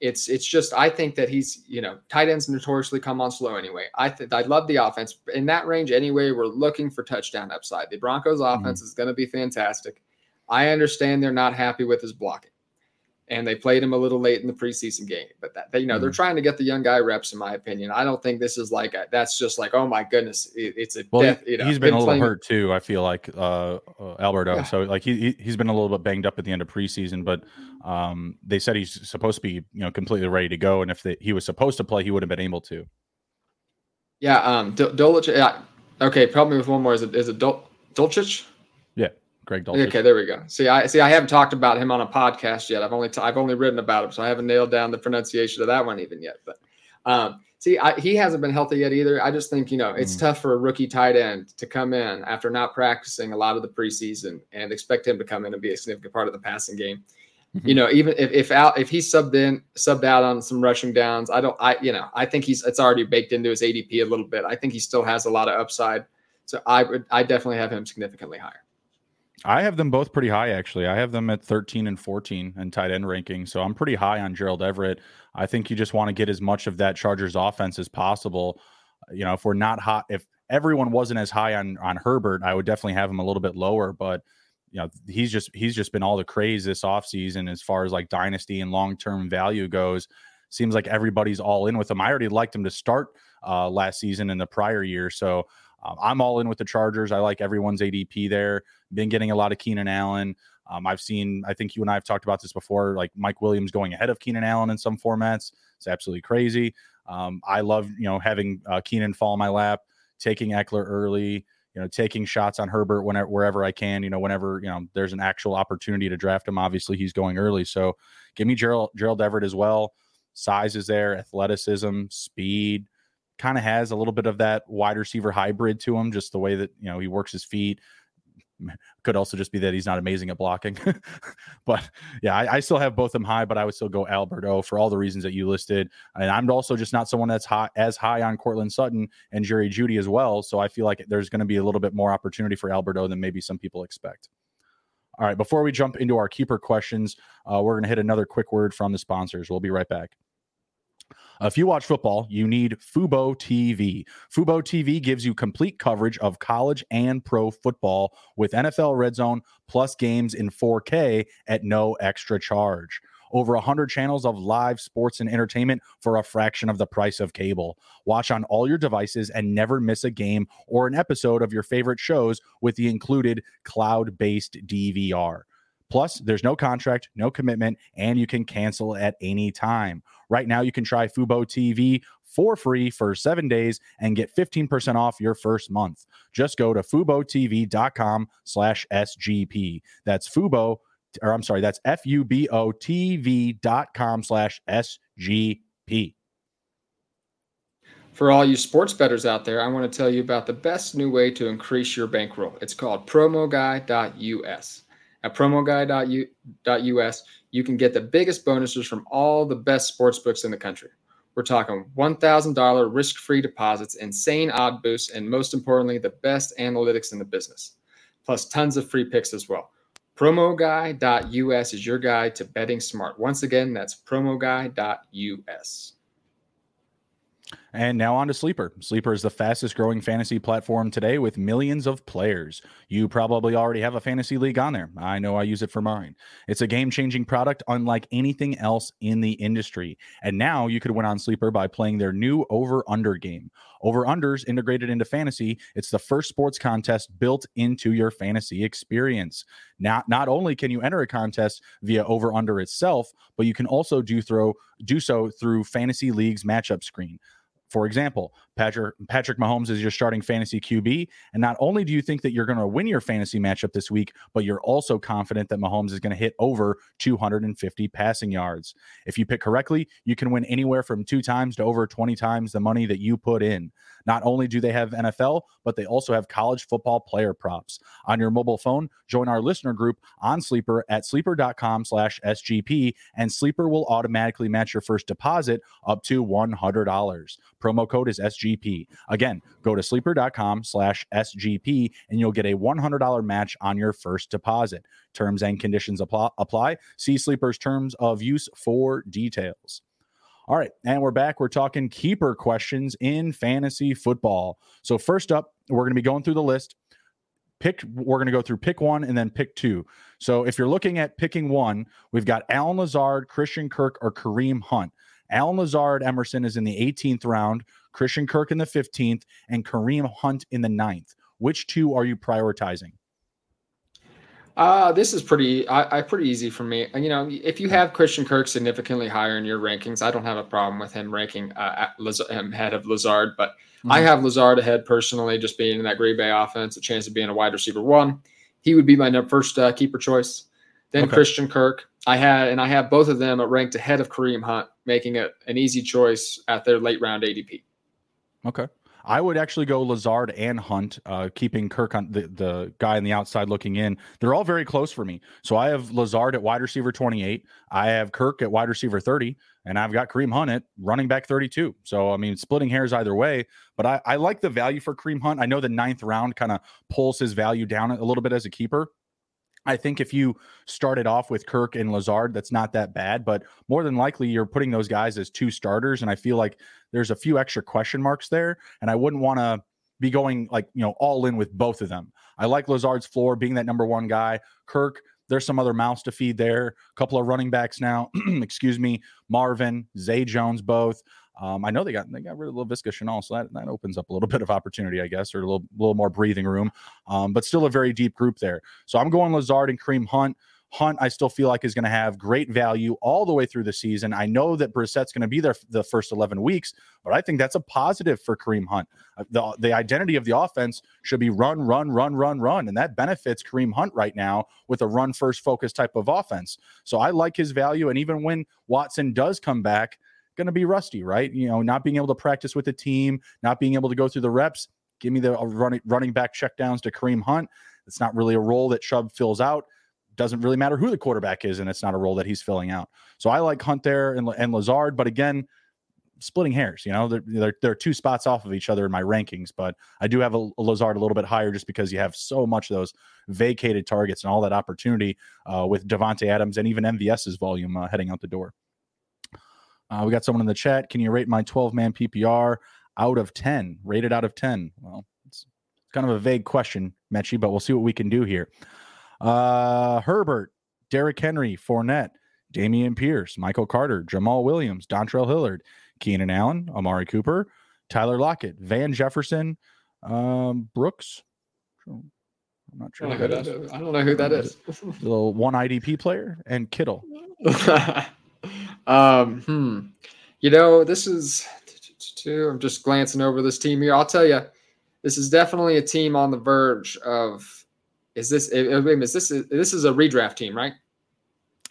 it's it's just I think that he's you know tight ends notoriously come on slow anyway. I think I love the offense in that range anyway. We're looking for touchdown upside. The Broncos mm-hmm. offense mm-hmm. is going to be fantastic. I understand they're not happy with his blocking and they played him a little late in the preseason game. But that they, you know, mm-hmm. they're trying to get the young guy reps, in my opinion. I don't think this is like a, that's just like, oh my goodness, it, it's a well, death. You know, he's been, been a little playing... hurt too. I feel like uh, uh Alberto. Yeah. So like he he's been a little bit banged up at the end of preseason, but um, they said he's supposed to be you know completely ready to go, and if they, he was supposed to play, he would have been able to. Yeah, um, Dulcich. Yeah, okay. Probably with one more is it is it Dul- Dulcich? Greg Dulcich. Okay, there we go. See, I see. I haven't talked about him on a podcast yet. I've only I've only written about him, so I haven't nailed down the pronunciation of that one even yet. But um, see, I, he hasn't been healthy yet either. I just think you know it's mm. tough for a rookie tight end to come in after not practicing a lot of the preseason and expect him to come in and be a significant part of the passing game. Mm-hmm. You know, even if if out if he's subbed in subbed out on some rushing downs, I don't. I you know I think he's it's already baked into his ADP a little bit. I think he still has a lot of upside. So I would I definitely have him significantly higher. I have them both pretty high, actually. I have them at 13 and 14 in tight end ranking. So I'm pretty high on Gerald Everett. I think you just want to get as much of that Chargers offense as possible. You know, if we're not hot, if everyone wasn't as high on on Herbert, I would definitely have him a little bit lower. But you know, he's just he's just been all the craze this offseason as far as like dynasty and long term value goes. Seems like everybody's all in with him. I already liked him to start uh, last season in the prior year. So um, I'm all in with the Chargers. I like everyone's ADP there. Been getting a lot of Keenan Allen. Um, I've seen, I think you and I have talked about this before, like Mike Williams going ahead of Keenan Allen in some formats. It's absolutely crazy. Um, I love, you know, having uh, Keenan fall in my lap, taking Ekeler early, you know, taking shots on Herbert whenever, wherever I can, you know, whenever, you know, there's an actual opportunity to draft him. Obviously, he's going early. So give me Gerald, Gerald Everett as well. Size is there, athleticism, speed, kind of has a little bit of that wide receiver hybrid to him, just the way that you know he works his feet. Could also just be that he's not amazing at blocking. but yeah, I, I, still have both them high, but I would still go Alberto for all the reasons that you listed. And I'm also just not someone that's high, as high on Courtland Sutton and Jerry Jeudy as well. So I feel like there's going to be a little bit more opportunity for Alberto than maybe some people expect. All right, before we jump into our keeper questions, uh, we're going to hit another quick word from the sponsors. We'll be right back. If you watch football, you need Fubo TV. Fubo TV gives you complete coverage of college and pro football with NFL Red Zone plus games in 4K at no extra charge. Over 100 channels of live sports and entertainment for a fraction of the price of cable. Watch on all your devices and never miss a game or an episode of your favorite shows with the included cloud based DVR. Plus, there's no contract, no commitment, and you can cancel at any time. Right now, you can try Fubo TV for free for seven days and get 15% off your first month. Just go to FuboTV.com slash SGP. That's Fubo, or I'm sorry, that's F-U-B-O TV.com slash SGP. For all you sports bettors out there, I want to tell you about the best new way to increase your bankroll. It's called promoguy.us. At promoguy.us, you can get the biggest bonuses from all the best sports books in the country. We're talking $1,000 risk free deposits, insane odd boosts, and most importantly, the best analytics in the business, plus tons of free picks as well. PromoGuy.us is your guide to betting smart. Once again, that's PromoGuy.us. And now on to Sleeper. Sleeper is the fastest growing fantasy platform today with millions of players. You probably already have a fantasy league on there. I know I use it for mine. It's a game changing product unlike anything else in the industry. And now you could win on Sleeper by playing their new over under game. Over unders integrated into fantasy. It's the first sports contest built into your fantasy experience. Not, not only can you enter a contest via over under itself, but you can also do throw do so through fantasy leagues matchup screen. For example, Patrick Patrick Mahomes is your starting fantasy QB, and not only do you think that you're going to win your fantasy matchup this week, but you're also confident that Mahomes is going to hit over 250 passing yards. If you pick correctly, you can win anywhere from 2 times to over 20 times the money that you put in. Not only do they have NFL, but they also have college football player props. On your mobile phone, join our listener group on Sleeper at sleeper.com slash SGP, and Sleeper will automatically match your first deposit up to $100. Promo code is SGP. Again, go to sleeper.com slash SGP and you'll get a $100 match on your first deposit. Terms and conditions apply. See Sleeper's terms of use for details. All right, and we're back. We're talking keeper questions in fantasy football. So first up, we're going to be going through the list. Pick we're going to go through pick 1 and then pick 2. So if you're looking at picking 1, we've got Allen Lazard, Christian Kirk or Kareem Hunt. Allen Lazard Emerson is in the 18th round, Christian Kirk in the 15th, and Kareem Hunt in the 9th. Which two are you prioritizing? Uh, this is pretty, I, I pretty easy for me. You know, if you have Christian Kirk significantly higher in your rankings, I don't have a problem with him ranking uh, him ahead of Lazard. But mm-hmm. I have Lazard ahead personally, just being in that Green Bay offense, a chance of being a wide receiver one. He would be my first uh, keeper choice. Then okay. Christian Kirk, I had, and I have both of them ranked ahead of Kareem Hunt, making it an easy choice at their late round ADP. Okay. I would actually go Lazard and Hunt, uh, keeping Kirk on the, the guy on the outside looking in. They're all very close for me. So I have Lazard at wide receiver 28. I have Kirk at wide receiver 30, and I've got Kareem Hunt at running back 32. So, I mean, splitting hairs either way, but I, I like the value for Kareem Hunt. I know the ninth round kind of pulls his value down a little bit as a keeper. I think if you started off with Kirk and Lazard, that's not that bad, but more than likely you're putting those guys as two starters. And I feel like there's a few extra question marks there. And I wouldn't want to be going like, you know, all in with both of them. I like Lazard's floor being that number one guy. Kirk, there's some other mouths to feed there. A couple of running backs now, excuse me, Marvin, Zay Jones, both. Um, I know they got they got rid of Laviska Shenault, so that, that opens up a little bit of opportunity, I guess, or a little little more breathing room. Um, but still a very deep group there. So I'm going Lazard and Kareem Hunt. Hunt, I still feel like is going to have great value all the way through the season. I know that Brissett's going to be there the first 11 weeks, but I think that's a positive for Kareem Hunt. Uh, the, the identity of the offense should be run, run, run, run, run. And that benefits Kareem Hunt right now with a run first focus type of offense. So I like his value. And even when Watson does come back, going to be rusty, right? You know, not being able to practice with the team, not being able to go through the reps. Give me the uh, running running back checkdowns to Kareem Hunt. It's not really a role that Chubb fills out. Doesn't really matter who the quarterback is, and it's not a role that he's filling out. So I like Hunt there and, and Lazard, but again, splitting hairs. You know, they're, they're, they're two spots off of each other in my rankings, but I do have a, a, Lazard a little bit higher just because you have so much of those vacated targets and all that opportunity uh, with Davante Adams and even MVS's volume uh, heading out the door. Uh, we got someone in the chat. Can you rate my 12 man PPR out of 10? Rated out of 10. Well, it's kind of a vague question, Mechie, but we'll see what we can do here. Uh, Herbert, Derrick Henry, Fournette, Dameon Pierce, Michael Carter, Jamaal Williams, Dontrell Hilliard, Keenan Allen, Amari Cooper, Tyler Lockett, Van Jefferson, um, Brooks. I'm not sure. I don't, know who that, I don't know who that is. little one IDP player and Kittle. Um, hmm. You know, this is. I'm just glancing over this team here. I'll tell you, this is definitely a team on the verge of. Is this? Is this? Is this is a redraft team, right?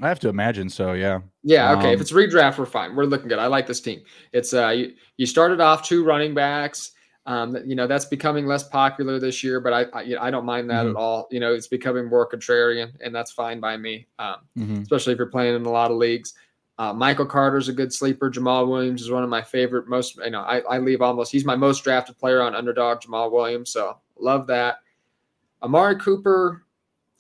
I have to imagine so. Yeah. Yeah. Okay. Um, if it's redraft, we're fine. We're looking good. I like this team. It's uh, you, you started off two running backs. Um, you know that's becoming less popular this year, but I I, I don't mind that mm-hmm. at all. You know, it's becoming more contrarian, and that's fine by me. Um, mm-hmm. Especially if you're playing in a lot of leagues. Uh, Michael Carter's a good sleeper. Jamaal Williams is one of my favorite. Most you know, I, I leave almost. He's my most drafted player on underdog. Jamaal Williams, so love that. Amari Cooper,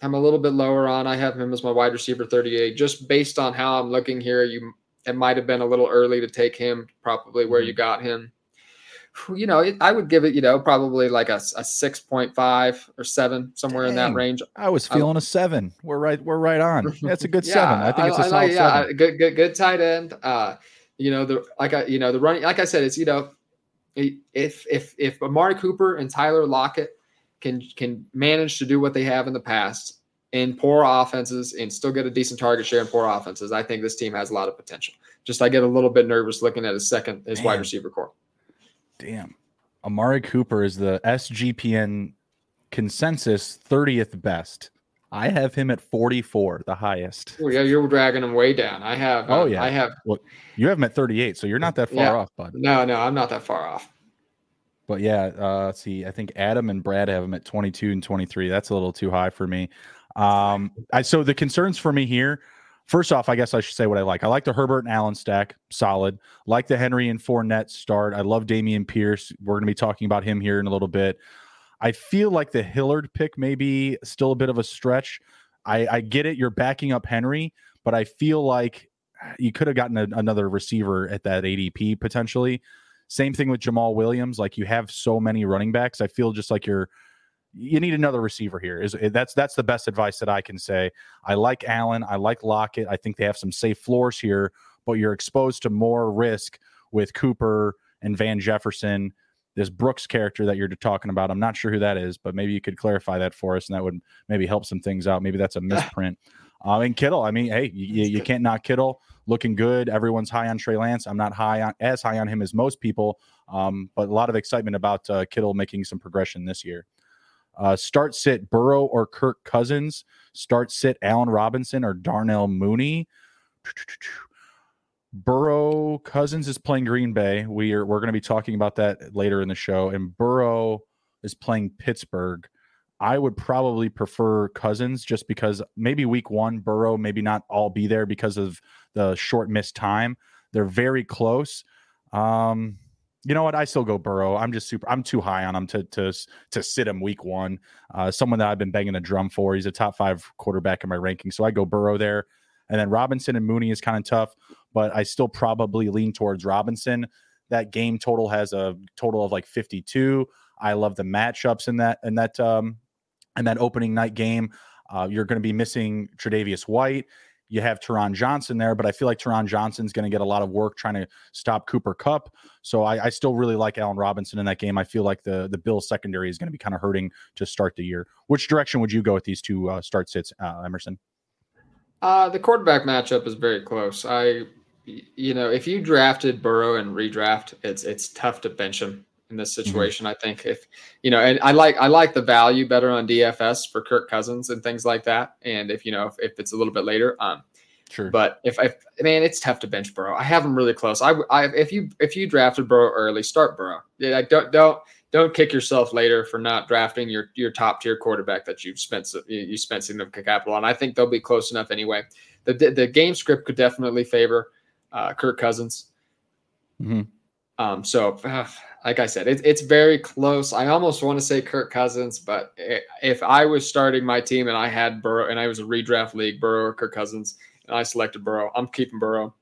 I'm a little bit lower on. I have him as my wide receiver 38. Just based on how I'm looking here, you it might have been a little early to take him. Probably where you mm-hmm. got him. You know, it, I would give it. You know, probably like a, a 6.5 or seven, somewhere Dang, in that range. I was feeling a seven. We're right. We're right on. That's a good yeah, seven. I think it's a I, solid yeah, seven. good, good, good tight end. Uh, you know, the like I, you know, the running. Like I said, it's you know, if if if Amari Cooper and Tyler Lockett can can manage to do what they have in the past in poor offenses and still get a decent target share in poor offenses, I think this team has a lot of potential. Just I get a little bit nervous looking at his second his Damn. wide receiver corps. Damn. Amari Cooper is the SGPN consensus 30th best. I have him at 44, the highest. Oh, yeah, you're dragging him way down. I have. oh yeah, I have. Well, you have him at 38, so you're not that far yeah. off, bud. No, no, I'm not that far off. But yeah, uh, let's see. I think Adam and Brad have him at 22 and 23. That's a little too high for me. Um, I so the concerns for me here. First off, I guess I should say what I like. I like the Herbert and Allen stack, solid. Like the Henry and Fournette start. I love Dameon Pierce. We're going to be talking about him here in a little bit. I feel like the Hilliard pick may be still a bit of a stretch. I, I get it. You're backing up Henry, but I feel like uh, you could have gotten a, another receiver at that ADP potentially. Same thing with Jamaal Williams. Like you have so many running backs. I feel just like you're you need another receiver here. Is that's that's the best advice that I can say. I like Allen. I like Lockett. I think they have some safe floors here, but you're exposed to more risk with Cooper and Van Jefferson. This Brooks character that you're talking about, I'm not sure who that is, but maybe you could clarify that for us, and that would maybe help some things out. Maybe that's a misprint. Um, and Kittle, I mean, hey, you, you can't knock Kittle looking good. Everyone's high on Trey Lance. I'm not high on as high on him as most people, um, but a lot of excitement about uh, Kittle making some progression this year. Uh, start sit Burrow or Kirk Cousins. Start sit Allen Robinson or Darnell Mooney. Burrow Cousins is playing Green Bay. We are we're going to be talking about that later in the show. And Burrow is playing Pittsburgh. I would probably prefer Cousins just because maybe week one, Burrow maybe not all be there because of the short missed time. They're very close. Um, you know what? I still go Burrow. I'm just super. I'm too high on him to to to sit him week one. Uh, someone that I've been banging a drum for. He's a top five quarterback in my ranking, so I go Burrow there. And then Robinson and Mooney is kind of tough, but I still probably lean towards Robinson. That game total has a total of like 52. I love the matchups in that in that um and that opening night game. Uh, you're going to be missing Tre'Davious White. You have Taron Johnson there, but I feel like Taron Johnson's going to get a lot of work trying to stop Cooper Kupp. So I, I, still really like Allen Robinson in that game. I feel like the the Bills secondary is going to be kind of hurting to start the year. Which direction would you go with these two uh, start sits, uh, Emerson? Uh, the quarterback matchup is very close. I, you know, if you drafted Burrow and redraft, it's it's tough to bench him in this mm-hmm. situation. Mm-hmm. I think if you know, and I like I like the value better on DFS for Kirk Cousins and things like that. And if you know if, if it's a little bit later, um, sure. But if I man, it's tough to bench Burrow. I have him really close. I, I if you if you drafted Burrow early, start Burrow. Yeah, don't don't don't kick yourself later for not drafting your your top tier quarterback that you've spent you spent significant capital on. I think they'll be close enough anyway. The the game script could definitely favor uh, Kirk Cousins. Mm-hmm. Um, so, uh, like I said, it, it's very close. I almost want to say Kirk Cousins, but if I was starting my team and I had Burrow and I was a redraft league, Burrow or Kirk Cousins, and I selected Burrow, I'm keeping Burrow.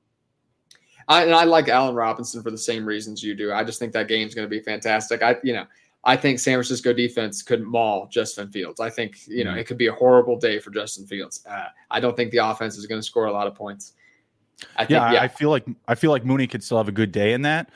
I, and I like Allen Robinson for the same reasons you do. I just think that game's going to be fantastic. I, you know, I think San Francisco defense could maul Justin Fields. I think you know mm-hmm. it could be a horrible day for Justin Fields. Uh, I don't think the offense is going to score a lot of points. I think, yeah, yeah, I feel like I feel like Mooney could still have a good day in that.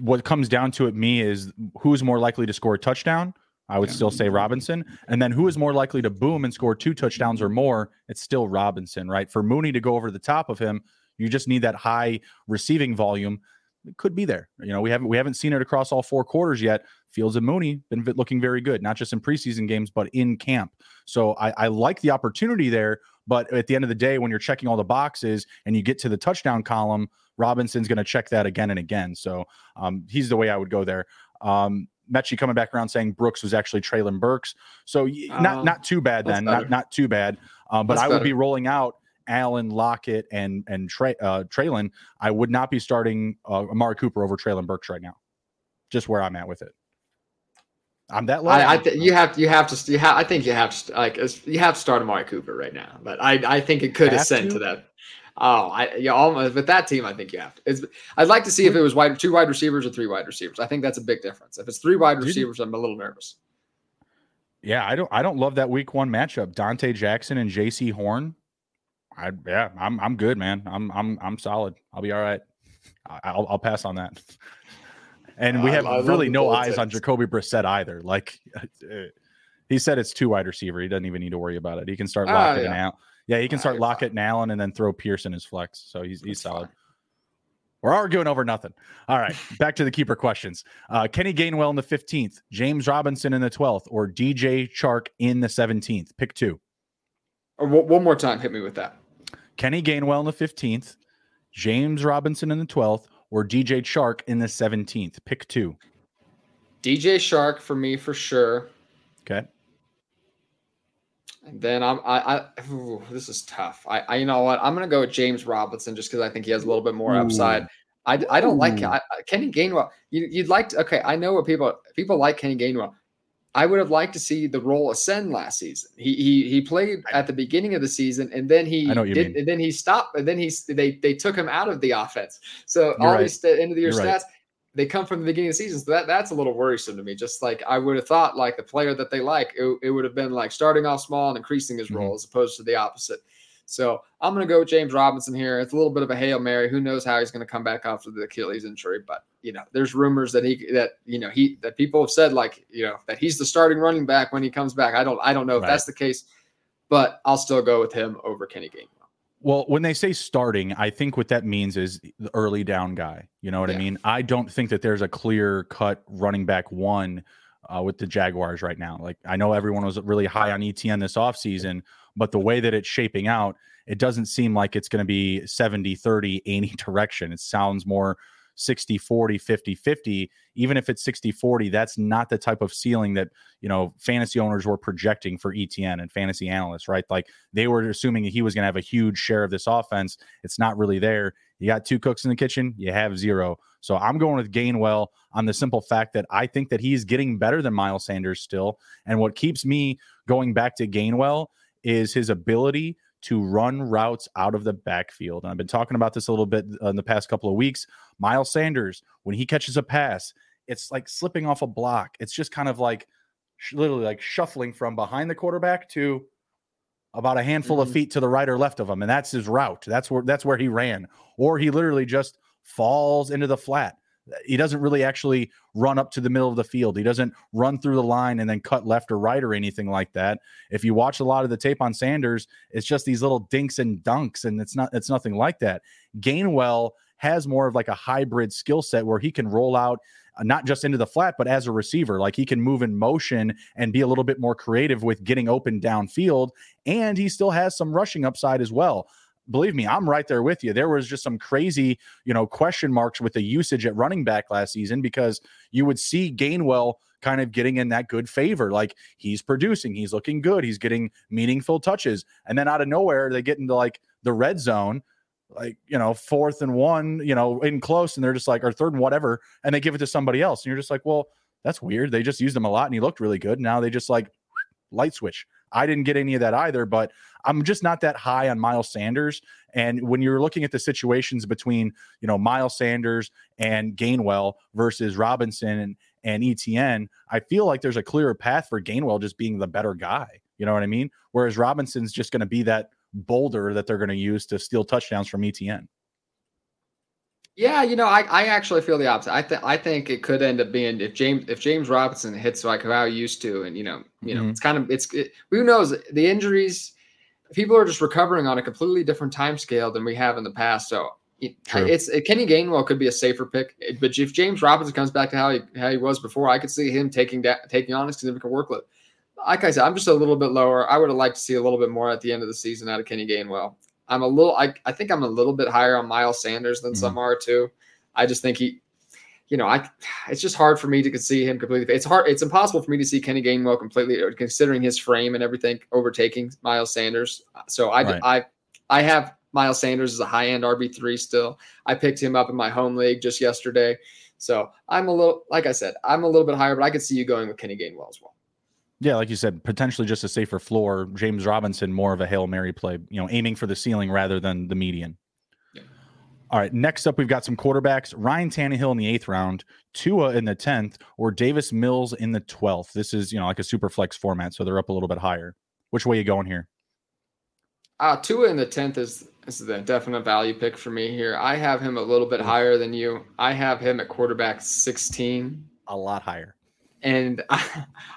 What comes down to it, me is who's more likely to score a touchdown. I would yeah. still say Robinson, and then who is more likely to boom and score two touchdowns or more? It's still Robinson, right? For Mooney to go over the top of him, you just need that high receiving volume. It could be there. You know, we haven't we haven't seen it across all four quarters yet. Fields and Mooney been looking very good, not just in preseason games, but in camp. So I, I like the opportunity there. But at the end of the day, when you're checking all the boxes and you get to the touchdown column, Robinson's going to check that again and again. So um, he's the way I would go there. Um, Mechie coming back around saying Brooks was actually Treylon Burks. So not um, not too bad then, not not too bad. Um, but that's I would better. be rolling out Allen, Lockett, and and Trey, uh, Treylon. I would not be starting uh, Amari Cooper over Treylon Burks right now. Just where I'm at with it. I'm that low. I, I th- you have you have to you have I think you have to like you have to start Amari Cooper right now, but I I think it could ascend to? to that. Oh, I yeah, almost with that team, I think you have to. It's, I'd like to see if it was wide two wide receivers or three wide receivers. I think that's a big difference. If it's three wide receivers, I'm a little nervous. Yeah, I don't I don't love that week one matchup. Donte Jackson and Jaycee Horn. I yeah, I'm I'm good, man. I'm I'm I'm solid. I'll be all right. I'll I'll pass on that. And we have I, I really no eyes on Jacoby Brissett either. Like he said, it's two wide receiver. He doesn't even need to worry about it. He can start Lockett ah, yeah. and Yeah, he can start Lockett and Allen and then throw Pearson his flex. So he's he's solid. Fine. We're arguing over nothing. All right, back to the keeper questions. Uh, Kenny Gainwell in the 15th, James Robinson in the 12th, or DJ Chark in the 17th. Pick two. Uh, one more time, hit me with that. Kenny Gainwell in the 15th, James Robinson in the 12th, or DJ Chark in the 17th? Pick two. DJ Chark for me for sure. Okay. And then I'm I, I ooh, this is tough. I, I you know what I'm gonna go with James Robinson just because I think he has a little bit more ooh. upside. I, I don't ooh. like I, Kenny Gainwell. You, would like to okay. I know what people people like Kenny Gainwell. I would have liked to see the role ascend last season. He he he played at the beginning of the season, and then he did, and then he stopped, and then he they they took him out of the offense. So You're all right. these end of the year You're stats, right. they come from the beginning of the season. So that that's a little worrisome to me. Just like I would have thought, like the player that they like, it, it would have been like starting off small and increasing his mm-hmm. role, as opposed to the opposite. So I'm going to go with James Robinson here. It's a little bit of a hail mary. Who knows how he's going to come back after the Achilles injury? But you know, there's rumors that he that you know he that people have said like you know that he's the starting running back when he comes back. I don't I don't know if right. that's the case, but I'll still go with him over Kenny Gainwell. Well, when they say starting, I think what that means is the early down guy. You know what yeah. I mean? I don't think that there's a clear cut running back one uh, with the Jaguars right now. Like I know everyone was really high on Etienne this offseason, but the way that it's shaping out, it doesn't seem like it's going to be 70 30 any direction. It sounds more 60 40 50 50 even if it's 60 40 that's not the type of ceiling that you know fantasy owners were projecting for Etienne and fantasy analysts right? Like they were assuming that he was going to have a huge share of this offense. It's not really there you got two cooks in the kitchen you have zero so i'm going with gainwell on the simple fact that i think that he's getting better than miles sanders still and what keeps me going back to gainwell is his ability to run routes out of the backfield. And I've been talking about this a little bit uh, in the past couple of weeks. Miles Sanders, when he catches a pass, it's like slipping off a block. It's just kind of like literally like shuffling from behind the quarterback to about a handful mm-hmm. of feet to the right or left of him and that's his route. That's where that's where he ran or he literally just falls into the flat he doesn't really actually run up to the middle of the field. He doesn't run through the line and then cut left or right or anything like that. If you watch a lot of the tape on Sanders, it's just these little dinks and dunks, and it's not it's nothing like that. Gainwell has more of like a hybrid skill set where he can roll out Uh, not just into the flat, but as a receiver. Like he can move in motion and be a little bit more creative with getting open downfield. And he still has some rushing upside as well believe me, I'm right there with you. There was just some crazy, you know, question marks with the usage at running back last season because you would see Gainwell kind of getting in that good favor. Like he's producing, he's looking good, he's getting meaningful touches. And then out of nowhere, they get into like the red zone, like, you know, fourth and one, you know, in close, and they're just like, or third and whatever, and they give it to somebody else. And you're just like, well, that's weird. They just used him a lot and he looked really good. Now they just like light switch. I didn't get any of that either, but I'm just not that high on Miles Sanders. And when you're looking at the situations between, you know, Miles Sanders and Gainwell versus Robinson and, and Etienne, I feel like there's a clearer path for Gainwell just being the better guy. You know what I mean? Whereas Robinson's just going to be that boulder that they're going to use to steal touchdowns from Etienne. Yeah, you know, I, I actually feel the opposite. I think I think it could end up being if James if James Robinson hits like how he used to, and you know, you know, mm-hmm. it's kind of it's it, who knows the injuries. People are just recovering on a completely different time scale than we have in the past. So True. It's it, Kenny Gainwell could be a safer pick, but if James Robinson comes back to how he how he was before, I could see him taking that taking on a significant workload. Like I said, I'm just a little bit lower. I would have liked to see a little bit more at the end of the season out of Kenny Gainwell. I'm a little I, I think I'm a little bit higher on Miles Sanders than mm-hmm. some are too. I just think he you know, I it's just hard for me to see him completely. It's hard. It's impossible for me to see Kenny Gainwell completely, considering his frame and everything, overtaking Miles Sanders. So I, right. I, I have Miles Sanders as a high end RB three still. I picked him up in my home league just yesterday. So I'm a little, like I said, I'm a little bit higher, but I could see you going with Kenny Gainwell as well. Yeah, like you said, potentially just a safer floor. James Robinson, more of a hail mary play. You know, aiming for the ceiling rather than the median. Yeah. All right. Next up, we've got some quarterbacks: Ryan Tannehill in the eighth round, Tua in the tenth, or Davis Mills in the twelfth. This is you know like a super flex format, so they're up a little bit higher. Which way you going here? Uh, Tua in the tenth is is the definite value pick for me here. I have him a little bit higher than you. I have him at quarterback sixteen. A lot higher. And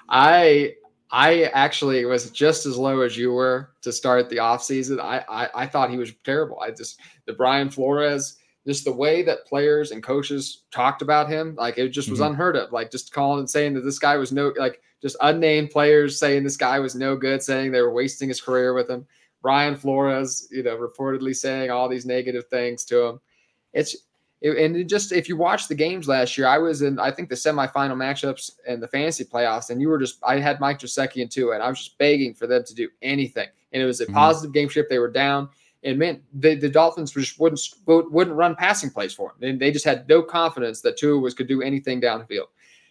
I I actually was just as low as you were to start the offseason. I, I I thought he was terrible. I just the Brian Flores, just the way that players and coaches talked about him, like it just was mm-hmm. unheard of. Like just calling and saying that this guy was no like just unnamed players saying this guy was no good, saying they were wasting his career with him. Brian Flores, you know, reportedly saying all these negative things to him. It's it, and it just if you watch the games last year, I was in I think the semifinal matchups and the fantasy playoffs, and you were just I had Mike Gesicki in two, and I was just begging for them to do anything, and it was a mm-hmm. positive game shift. They were down, and meant the, the Dolphins just wouldn't wouldn't run passing plays for him, and they just had no confidence that Tua was could do anything downfield.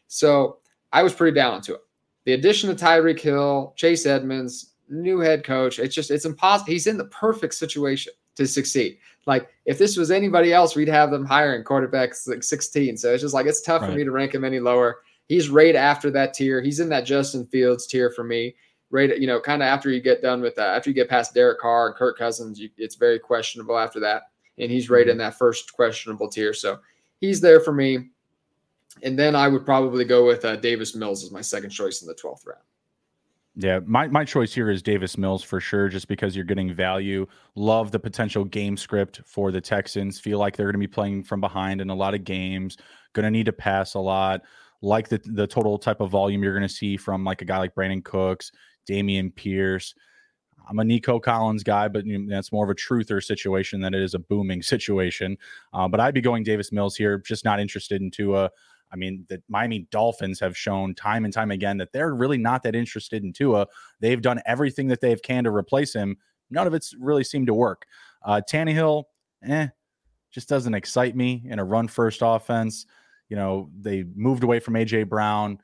So I was pretty down to it. The addition of Tyreek Hill, Chase Edmonds, new head coach. It's just it's impossible. He's in the perfect situation to succeed. Like if this was anybody else, we'd have them hiring quarterbacks like 16. So it's just like it's tough right. for me to rank him any lower. He's right after that tier. He's in that Justin Fields tier for me. Right, you know, kind of after you get done with that, after you get past Derek Carr and Kirk Cousins, you, it's very questionable after that. And he's right in mm-hmm. that first questionable tier. So he's there for me. And then I would probably go with uh, Davis Mills as my second choice in the 12th round. Yeah, my, my choice here is Davis Mills for sure, just because you're getting value. Love the potential game script for the Texans. Feel like they're going to be playing from behind in a lot of games. Going to need to pass a lot. Like the the total type of volume you're going to see from like a guy like Brandin Cooks, Dameon Pierce. I'm a Nico Collins guy, but that's more of a truther situation than it is a booming situation. Uh, but I'd be going Davis Mills here. Just not interested in Tua. I mean, the Miami Dolphins have shown time and time again that they're really not that interested in Tua. They've done everything that they've can to replace him. None of it's really seemed to work. Uh, Tannehill, eh, just doesn't excite me in a run first offense. You know, they moved away from AJ Brown.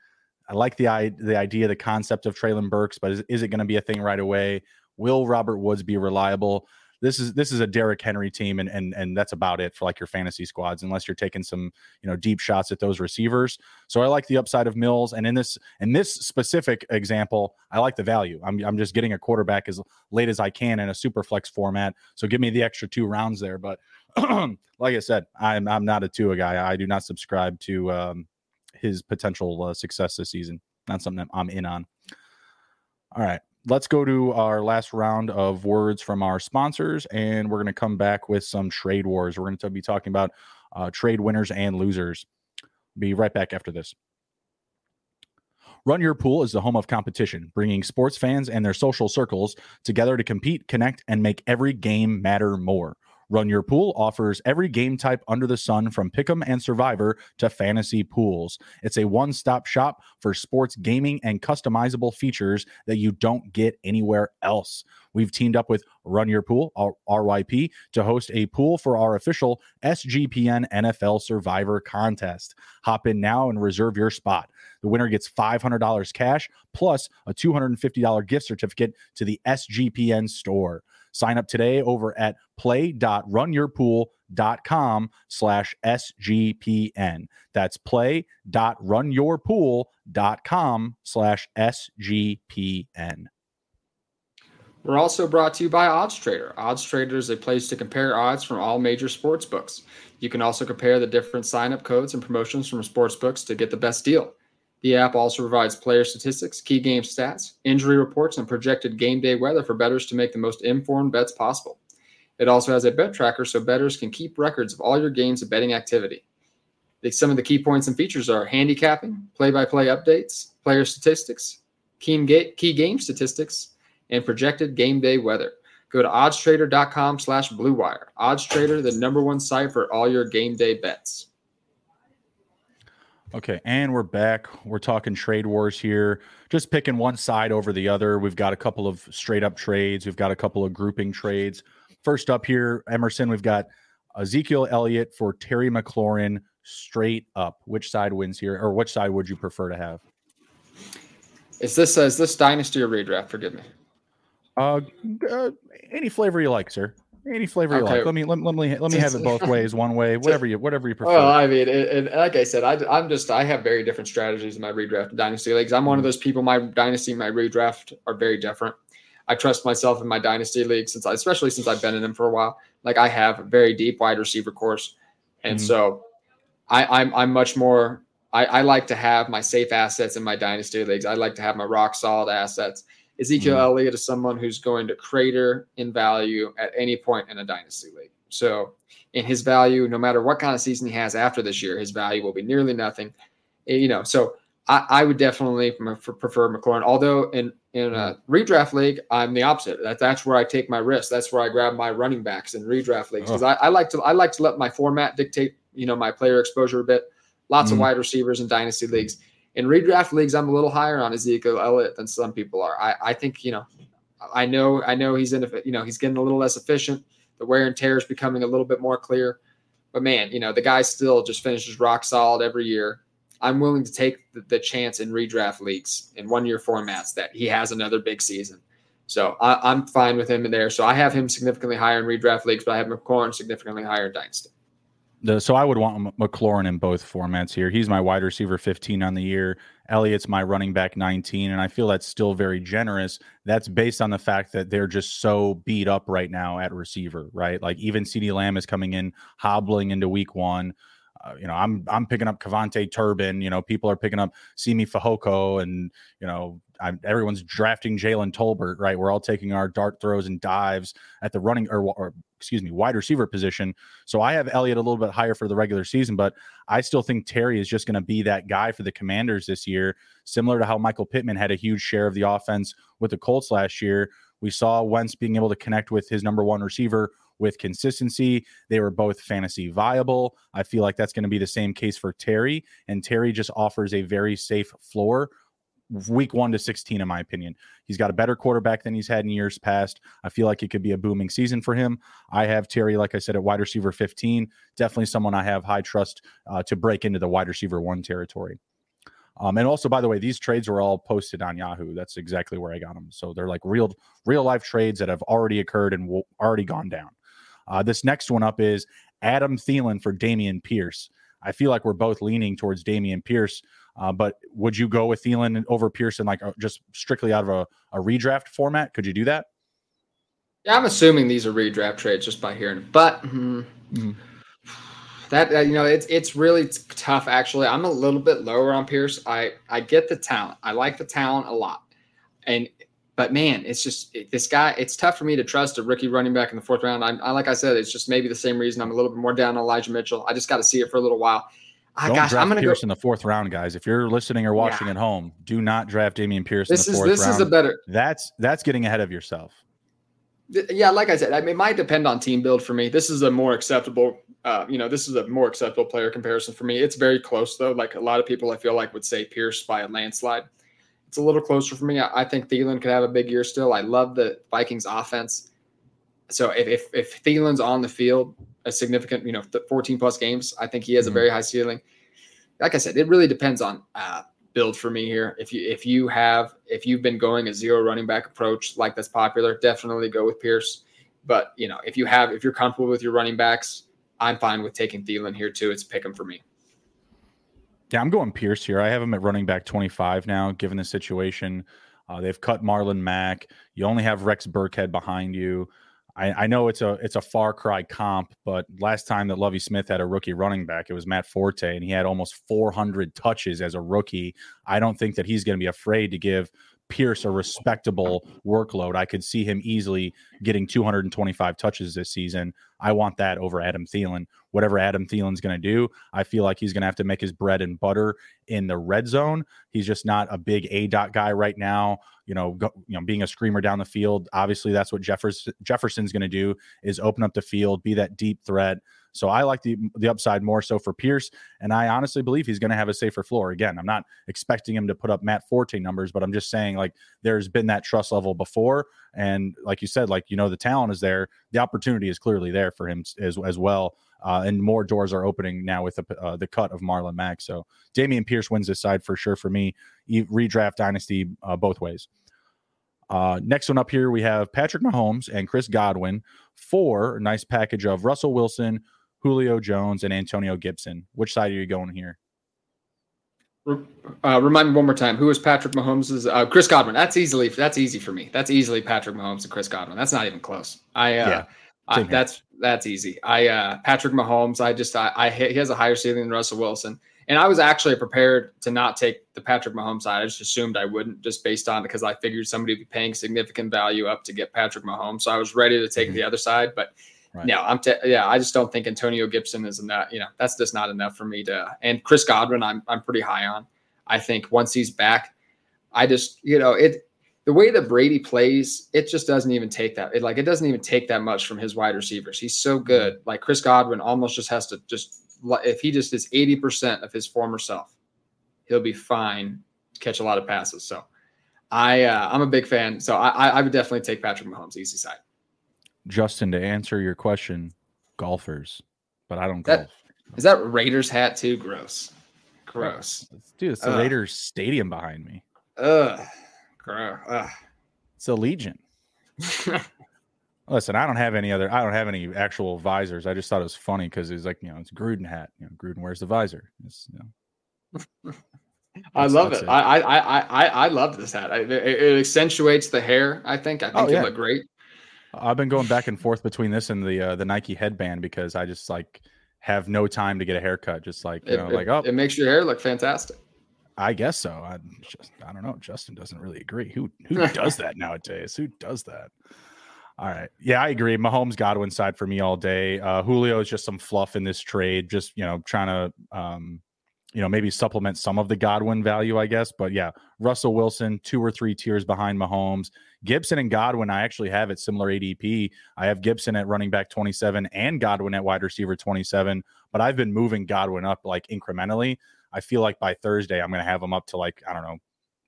I like the the idea, the concept of Treylon Burks, but is, is it going to be a thing right away? Will Robert Woods be reliable? This is this is a Derrick Henry team, and and and that's about it for like your fantasy squads, unless you're taking some you know deep shots at those receivers. So I like the upside of Mills, and in this in this specific example, I like the value. I'm I'm just getting a quarterback as late as I can in a super flex format. So give me the extra two rounds there. But like I said, I'm I'm not a Tua guy. I do not subscribe to um, his potential uh, success this season. Not something I'm in on. All right let's go to our last round of words from our sponsors, and we're going to come back with some trade wars. We're going to be talking about uh, trade winners and losers. Be right back after this. Run Your Pool is the home of competition, bringing sports fans and their social circles together to compete, connect, and make every game matter more. Run Your Pool offers every game type under the sun from Pick'em and Survivor to fantasy pools. It's a one stop shop for sports gaming and customizable features that you don't get anywhere else. We've teamed up with Run Your Pool, RYP, to host a pool for our official SGPN NFL Survivor contest. Hop in now and reserve your spot. The winner gets $500 cash plus a $250 gift certificate to the SGPN store. Sign up today over at play.runyourpool.com slash SGPN. That's play.runyourpool.com slash SGPN. We're also brought to you by Odds Trader. Odds Trader is a place to compare odds from all major sports books. You can also compare the different sign-up codes and promotions from sports books to get the best deal. The app also provides player statistics, key game stats, injury reports, and projected game day weather for bettors to make the most informed bets possible. It also has a bet tracker so bettors can keep records of all your games and betting activity. Some of the key points and features are handicapping, play by play updates, player statistics, key, key game statistics, and projected game day weather. Go to oddstrader.com slash bluewire. OddsTrader, the number one site for all your game day bets. Okay, and we're back. We're talking trade wars here. Just picking one side over the other. We've got a couple of straight up trades. We've got a couple of grouping trades. First up here, Emerson, we've got Ezekiel Elliott for Terry McLaurin straight up. Which side wins here, or which side would you prefer to have? Is this uh, is this dynasty or redraft? Forgive me. Uh, uh, any flavor you like, sir. Any flavor you like. Let me let, let me let me have it both ways, one way, whatever you whatever you prefer. Well, I mean, and like I said, I, I'm just I have very different strategies in my redraft dynasty leagues. I'm one of those people. My dynasty, my redraft are very different. I trust myself in my dynasty league since I, especially since I've been in them for a while. Like I have a very deep wide receiver course, and mm-hmm. so I, I'm I'm much more. I, I like to have my safe assets in my dynasty leagues. I like to have my rock solid assets. Ezekiel mm-hmm. Elliott is someone who's going to crater in value at any point in a dynasty league. So, in his value, no matter what kind of season he has after this year, his value will be nearly nothing. You know, so I, I would definitely prefer McLaurin. Although in in a redraft league, I'm the opposite. That, that's where I take my risk. That's where I grab my running backs in redraft leagues because oh. I, I, like to I like to let my format dictate you know my player exposure a bit. Lots mm. of wide receivers in dynasty leagues. In redraft leagues, I'm a little higher on Ezekiel Elliott than some people are. I, I think you know, I know I know he's in you know he's getting a little less efficient. The wear and tear is becoming a little bit more clear. But man, you know the guy still just finishes rock solid every year. I'm willing to take the, the chance in redraft leagues in one year formats that he has another big season. So I, am fine with him in there. So I have him significantly higher in redraft leagues, but I have McLaurin significantly higher in dynasty. The, so I would want McLaurin in both formats here. He's my wide receiver 15 on the year. Elliott's my running back 19, and I feel that's still very generous. That's based on the fact that they're just so beat up right now at receiver, right? Like even CeeDee Lamb is coming in hobbling into week one. Uh, you know, I'm I'm picking up KaVontae Turpin. You know, people are picking up Simi Fehoko, and you know, I'm, everyone's drafting Jalen Tolbert. Right, we're all taking our dart throws and dives at the running or, or excuse me, wide receiver position. So I have Elliott a little bit higher for the regular season, but I still think Terry is just going to be that guy for the Commanders this year, similar to how Michael Pittman had a huge share of the offense with the Colts last year. We saw Wentz being able to connect with his number one receiver with consistency. They were both fantasy viable. I feel like that's going to be the same case for Terry. And Terry just offers a very safe floor week one to 16, in my opinion. He's got a better quarterback than he's had in years past. I feel like it could be a booming season for him. I have Terry, like I said, at wide receiver 15. Definitely someone I have high trust uh, to break into the wide receiver one territory. Um, and also, by the way, these trades were all posted on Yahoo. That's exactly where I got them. So they're like real, real life trades that have already occurred and already gone down. Uh, this next one up is Adam Thielen for Dameon Pierce. I feel like we're both leaning towards Dameon Pierce, uh, but would you go with Thielen over Pearson, like uh, just strictly out of a, a redraft format? Could you do that? Yeah, I'm assuming these are redraft trades just by hearing, but mm, mm-hmm. that uh, you know, it's it's really tough. Actually, I'm a little bit lower on Pierce. I I get the talent. I like the talent a lot, and but man, it's just it, this guy. It's tough for me to trust a rookie running back in the fourth round. I, I like I said, it's just maybe the same reason I'm a little bit more down on Elijah Mitchell. I just got to see it for a little while. Ah, Don't gosh, draft I'm gonna Pierce go. in the fourth round, guys. If you're listening or watching yeah. at home, do not draft Dameon Pierce this in the fourth is, this round. This is a better. That's that's getting ahead of yourself. Yeah, like I said, I mean, it might depend on team build for me. This is a more acceptable, uh, you know, this is a more acceptable player comparison for me. It's very close though. Like a lot of people, I feel like would say Pierce by a landslide. It's a little closer for me. I, I think Thielen could have a big year still. I love the Vikings offense. So if, if, if Thielen's on the field, a significant, you know, 14 plus games, I think he has mm-hmm. a very high ceiling. Like I said, it really depends on uh, build for me here. If you if you have if you've been going a zero running back approach like that's popular, definitely go with Pierce. But you know, if you have if you're comfortable with your running backs, I'm fine with taking Thielen here too. It's pick him for me. Yeah, I'm going Pierce here. I have him at running back 25 now, given the situation. Uh, they've cut Marlon Mack. You only have Rex Burkhead behind you. I, I, know it's a it's a far cry comp, but last time that Lovie Smith had a rookie running back, it was Matt Forte, and he had almost 400 touches as a rookie. I don't think that he's going to be afraid to give Pierce a respectable workload. I could see him easily getting 225 touches this season. I want that over Adam Thielen. Whatever Adam Thielen's going to do, I feel like he's going to have to make his bread and butter in the red zone. He's just not a big A dot guy right now. You know, go, you know, being a screamer down the field. Obviously, that's what Jefferson Jefferson's going to do is open up the field, be that deep threat. So I like the the upside more so for Pierce, and I honestly believe he's going to have a safer floor. Again, I'm not expecting him to put up Matt Forte numbers, but I'm just saying like there's been that trust level before, and like you said, like you know the talent is there, the opportunity is clearly there for him as as well. Uh, and more doors are opening now with the, uh, the cut of Marlon Mack. So Dameon Pierce wins this side for sure for me. Redraft dynasty uh, both ways. Uh, next one up here, we have Patrick Mahomes and Chris Godwin for a nice package of Russell Wilson, Julio Jones, and Antonio Gibson. Which side are you going here? Uh, remind me one more time. Who is Patrick Mahomes? Uh, Chris Godwin. That's easily that's easy for me. That's easily Patrick Mahomes and Chris Godwin. That's not even close. I uh, yeah, I, that's that's easy. I uh, Patrick Mahomes. I just I, I he has a higher ceiling than Russell Wilson, and I was actually prepared to not take the Patrick Mahomes side. I just assumed I wouldn't, just based on because I figured somebody would be paying significant value up to get Patrick Mahomes. So I was ready to take mm-hmm. the other side, but Right. No, I'm t- yeah. I just don't think Antonio Gibson is enough. You know, that's just not enough for me to. And Chris Godwin, I'm I'm pretty high on. I think once he's back, I just you know it. The way that Brady plays, it just doesn't even take that. It, like it doesn't even take that much from his wide receivers. He's so good. Like Chris Godwin almost just has to just if he just is eighty percent of his former self, he'll be fine. Catch a lot of passes. So, I uh, I'm a big fan. So I I would definitely take Patrick Mahomes easy side. Justin, to answer your question, golfers, but I don't golf. Is that Raiders hat too? Gross. Gross. Dude, it's the Raiders stadium behind me. Ugh. Gross. Ugh. It's Allegiant. Listen, I don't have any other. I don't have any actual visors. I just thought it was funny because it's like you know, it's Gruden hat. You know, Gruden wears the visor. It's, you know, I love it. it. I, I I I love this hat. It, it, accentuates the hair. I think. I think oh, yeah. it look great. I've been going back and forth between this and the uh, the Nike headband because I just like have no time to get a haircut. Just like you it, know, it, like oh, it makes your hair look fantastic. I guess so. I just I don't know. Justin doesn't really agree. Who who does that nowadays? Who does that? All right. Yeah, I agree. Mahomes Godwin side for me all day. Uh, Julio is just some fluff in this trade. Just you know, trying to um, you know maybe supplement some of the Godwin value, I guess. But yeah, Russell Wilson two or three tiers behind Mahomes. Gibson and Godwin, I actually have it similar ADP. I have Gibson at running back 27 and Godwin at wide receiver 27, but I've been moving Godwin up like incrementally. I feel like by Thursday I'm going to have him up to like I don't know,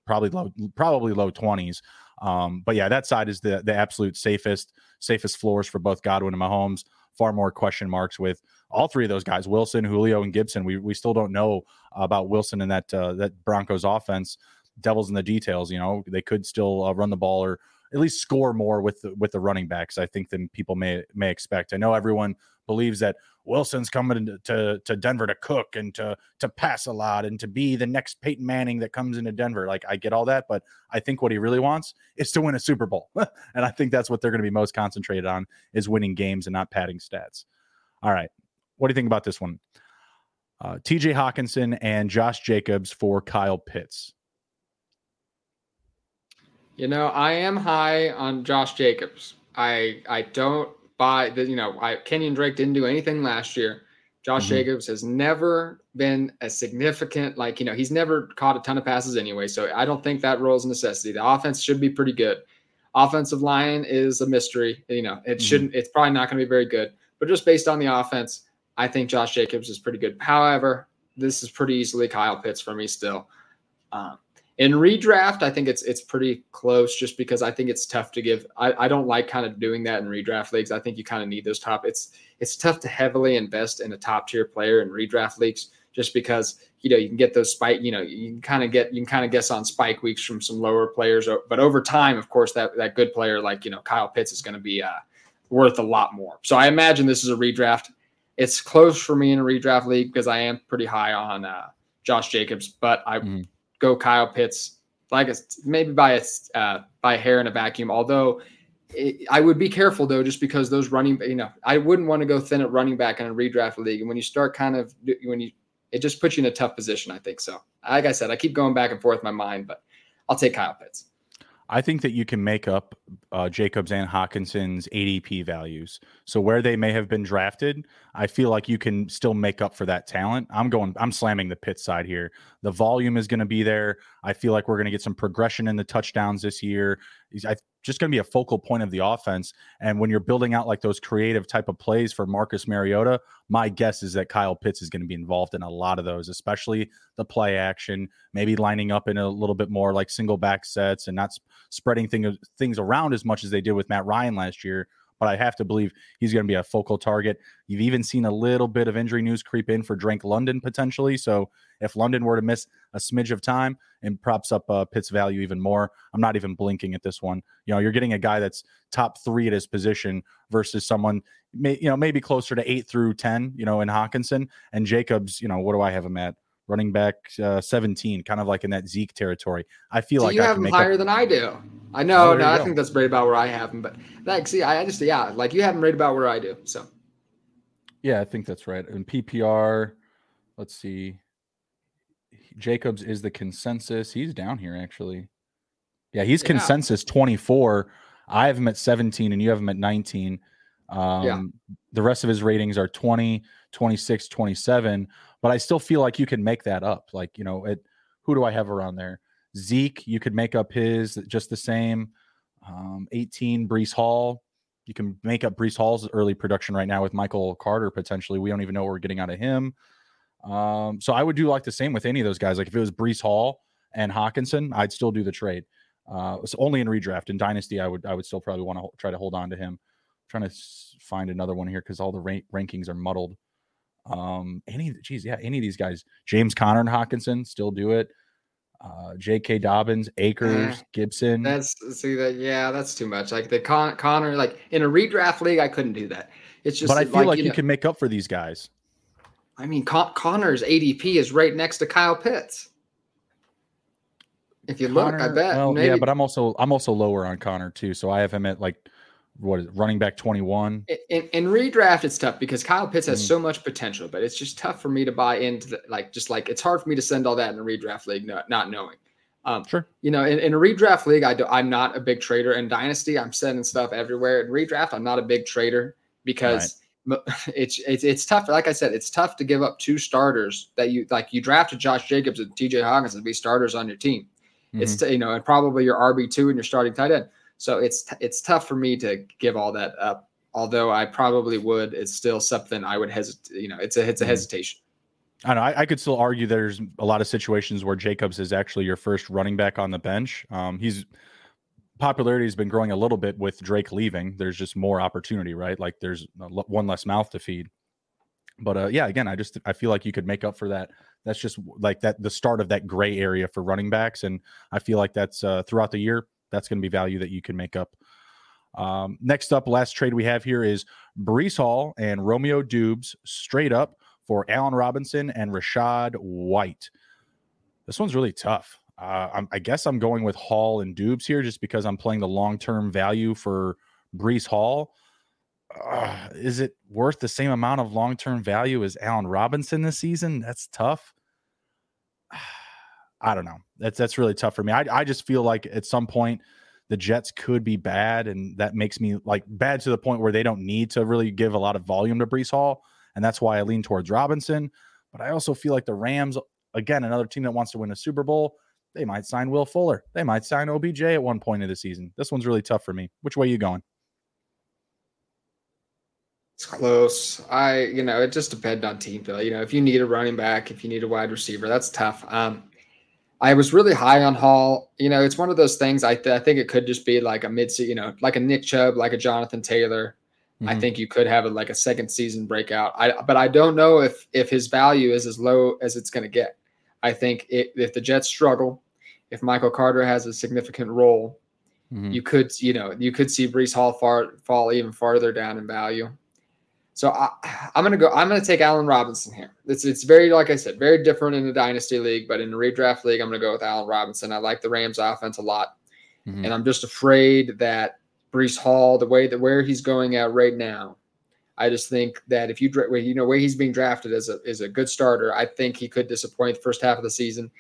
probably low, probably low 20s. Um, but yeah, that side is the the absolute safest safest floors for both Godwin and Mahomes. Far more question marks with all three of those guys, Wilson, Julio, and Gibson. We we still don't know about Wilson and that uh, that Broncos offense devil's in the details. You know, they could still uh, run the ball or at least score more with the, with the running backs. I think than people may may expect. I know everyone believes that Wilson's coming to to Denver to cook and to to pass a lot and to be the next Peyton Manning that comes into Denver. Like I get all that, but I think what he really wants is to win a Super Bowl, and I think that's what they're going to be most concentrated on is winning games and not padding stats. All right, what do you think about this one? Uh, TJ Hockenson and Josh Jacobs for Kyle Pitts. You know, I am high on Josh Jacobs. I I don't buy the You know, I Kenyon Drake didn't do anything last year. Josh mm-hmm. Jacobs has never been a significant, like, you know, he's never caught a ton of passes anyway. So I don't think that role is a necessity. The offense should be pretty good. Offensive line is a mystery. You know, it mm-hmm. shouldn't, it's probably not going to be very good. But just based on the offense, I think Josh Jacobs is pretty good. However, this is pretty easily Kyle Pitts for me still. Um, in redraft, I think it's it's pretty close just because I think it's tough to give. I, I don't like kind of doing that in redraft leagues. I think you kind of need those top. It's it's tough to heavily invest in a top tier player in redraft leagues just because you know you can get those spike. You know you can kind of get you can kind of guess on spike weeks from some lower players, but over time, of course, that that good player like you know Kyle Pitts is going to be uh, worth a lot more. So I imagine this is a redraft. It's close for me in a redraft league because I am pretty high on uh, Josh Jacobs, but I. Mm go Kyle Pitts, like maybe by a uh, by a hair in a vacuum. Although it, I would be careful though, just because those running, you know, I wouldn't want to go thin at running back in a redraft league. And when you start kind of when you, it just puts you in a tough position. I think so. Like I said, I keep going back and forth in my mind, but I'll take Kyle Pitts. I think that you can make up uh, Jacobs and Hockenson's ADP values. So where they may have been drafted, I feel like you can still make up for that talent. I'm going, I'm slamming the pit side here. The volume is going to be there. I feel like we're going to get some progression in the touchdowns this year. I just going to be a focal point of the offense. And when you're building out like those creative type of plays for Marcus Mariota, my guess is that Kyle Pitts is going to be involved in a lot of those, especially the play action, maybe lining up in a little bit more like single back sets and not spreading thing, things around as much as they did with Matt Ryan last year but I have to believe he's going to be a focal target. You've even seen a little bit of injury news creep in for Drake London potentially. So if London were to miss a smidge of time and props up uh, Pitt's value even more, I'm not even blinking at this one. You know, you're getting a guy that's top three at his position versus someone, may, you know, maybe closer to eight through 10, you know, in Hockenson and Jacobs, you know, what do I have him at? Running back uh, 17, kind of like in that Zeke territory. I feel so like you I have him higher up... than I do. I know. Oh, no, I go. think that's right about where I have him. But like, see, I just yeah, like you have him right about where I do. So yeah, I think that's right. And PPR, let's see. Jacobs is the consensus. He's down here actually. Yeah, he's yeah. consensus 24. I have him at 17 and you have him at 19. Um, yeah. The rest of his ratings are 20, 26, 27 but I still feel like you can make that up. Like, you know, it, who do I have around there? Zeke, you could make up his just the same. Um, 18, Breece Hall. You can make up Breece Hall's early production right now with Michael Carter potentially. We don't even know what we're getting out of him. Um, so I would do like the same with any of those guys. Like if it was Breece Hall and Hockenson, I'd still do the trade. Uh, it's only in redraft. In Dynasty, I would I would still probably want to try to hold on to him. I'm trying to find another one here because all the rank- rankings are muddled. Um, any, geez, yeah, any of these guys, James Conner and Hockenson still do it. Uh, J.K. Dobbins, Akers, Gibson. That's see that, yeah, that's too much. Like the Con- Conner, like in a redraft league, I couldn't do that. It's just, but I feel like, like you, know, can make up for these guys. I mean, Con- Conner's ADP is right next to Kyle Pitts. If you Conner, look, I bet. Well, maybe. yeah, but I'm also I'm also lower on Conner too, so I have him at like what is it, running back 21 in, in redraft it's tough because kyle pitts has mm. so much potential but it's just tough for me to buy into the, like just like it's hard for me to send all that in a redraft league not, not knowing. Um, sure. you know in, in a redraft league I do, i'm not a big trader in dynasty. I'm sending stuff everywhere. In redraft i'm not a big trader because right. it's, it's it's tough like i said it's tough to give up two starters that you like you drafted josh jacobs and tj hawkins to be starters on your team. Mm-hmm. it's you know and probably your rb2 and your starting tight end so it's it's tough for me to give all that up. Although I probably would, it's still something I would hesitate. You know, it's a it's a mm-hmm. hesitation. I know. I, I, could still argue there's a lot of situations where Jacobs is actually your first running back on the bench. Um, he's popularity has been growing a little bit with Drake leaving. There's just more opportunity, right? Like there's one less mouth to feed. But uh, yeah, again, I just I feel like you could make up for that. That's just like that the start of that gray area for running backs, and I feel like that's uh, throughout the year that's going to be value that you can make up. Um, next up, last trade we have here is Breece Hall and Romeo Doubs straight up for Allen Robinson and Rachaad White. This one's really tough. Uh, i guess I'm going with Hall and Doubs here just because I'm playing the long term value for Breece Hall. Uh, is it worth the same amount of long term value as Allen Robinson this season? That's tough. I don't know. That's that's really tough for me. I I just feel like at some point the Jets could be bad, and that makes me like bad to the point where they don't need to really give a lot of volume to Breece Hall, and that's why I lean towards Robinson. But I also feel like the Rams, again, another team that wants to win a Super Bowl, they might sign Will Fuller. They might sign OBJ at one point of the season. This one's really tough for me. Which way are you going? It's close. I, you know, it just depends on team feel. You know, if you need a running back, if you need a wide receiver, that's tough. Um, I was really high on Hall. You know, it's one of those things. I, th- I think it could just be like a mid, you know, like a Nick Chubb, like a Jonathan Taylor. Mm-hmm. I think you could have a, like a second season breakout. I, but I don't know if if his value is as low as it's going to get. I think it, if the Jets struggle, if Michael Carter has a significant role, mm-hmm. you could, you know, you could see Breece Hall far, fall even farther down in value. So I, am gonna go. I'm gonna take Allen Robinson here. It's it's very like I said, very different in the dynasty league, but in a redraft league, I'm gonna go with Allen Robinson. I like the Rams offense a lot, mm-hmm. and I'm just afraid that Breece Hall, the way that where he's going at right now, I just think that if you you know where he's being drafted as a is a good starter, I think he could disappoint the first half of the season.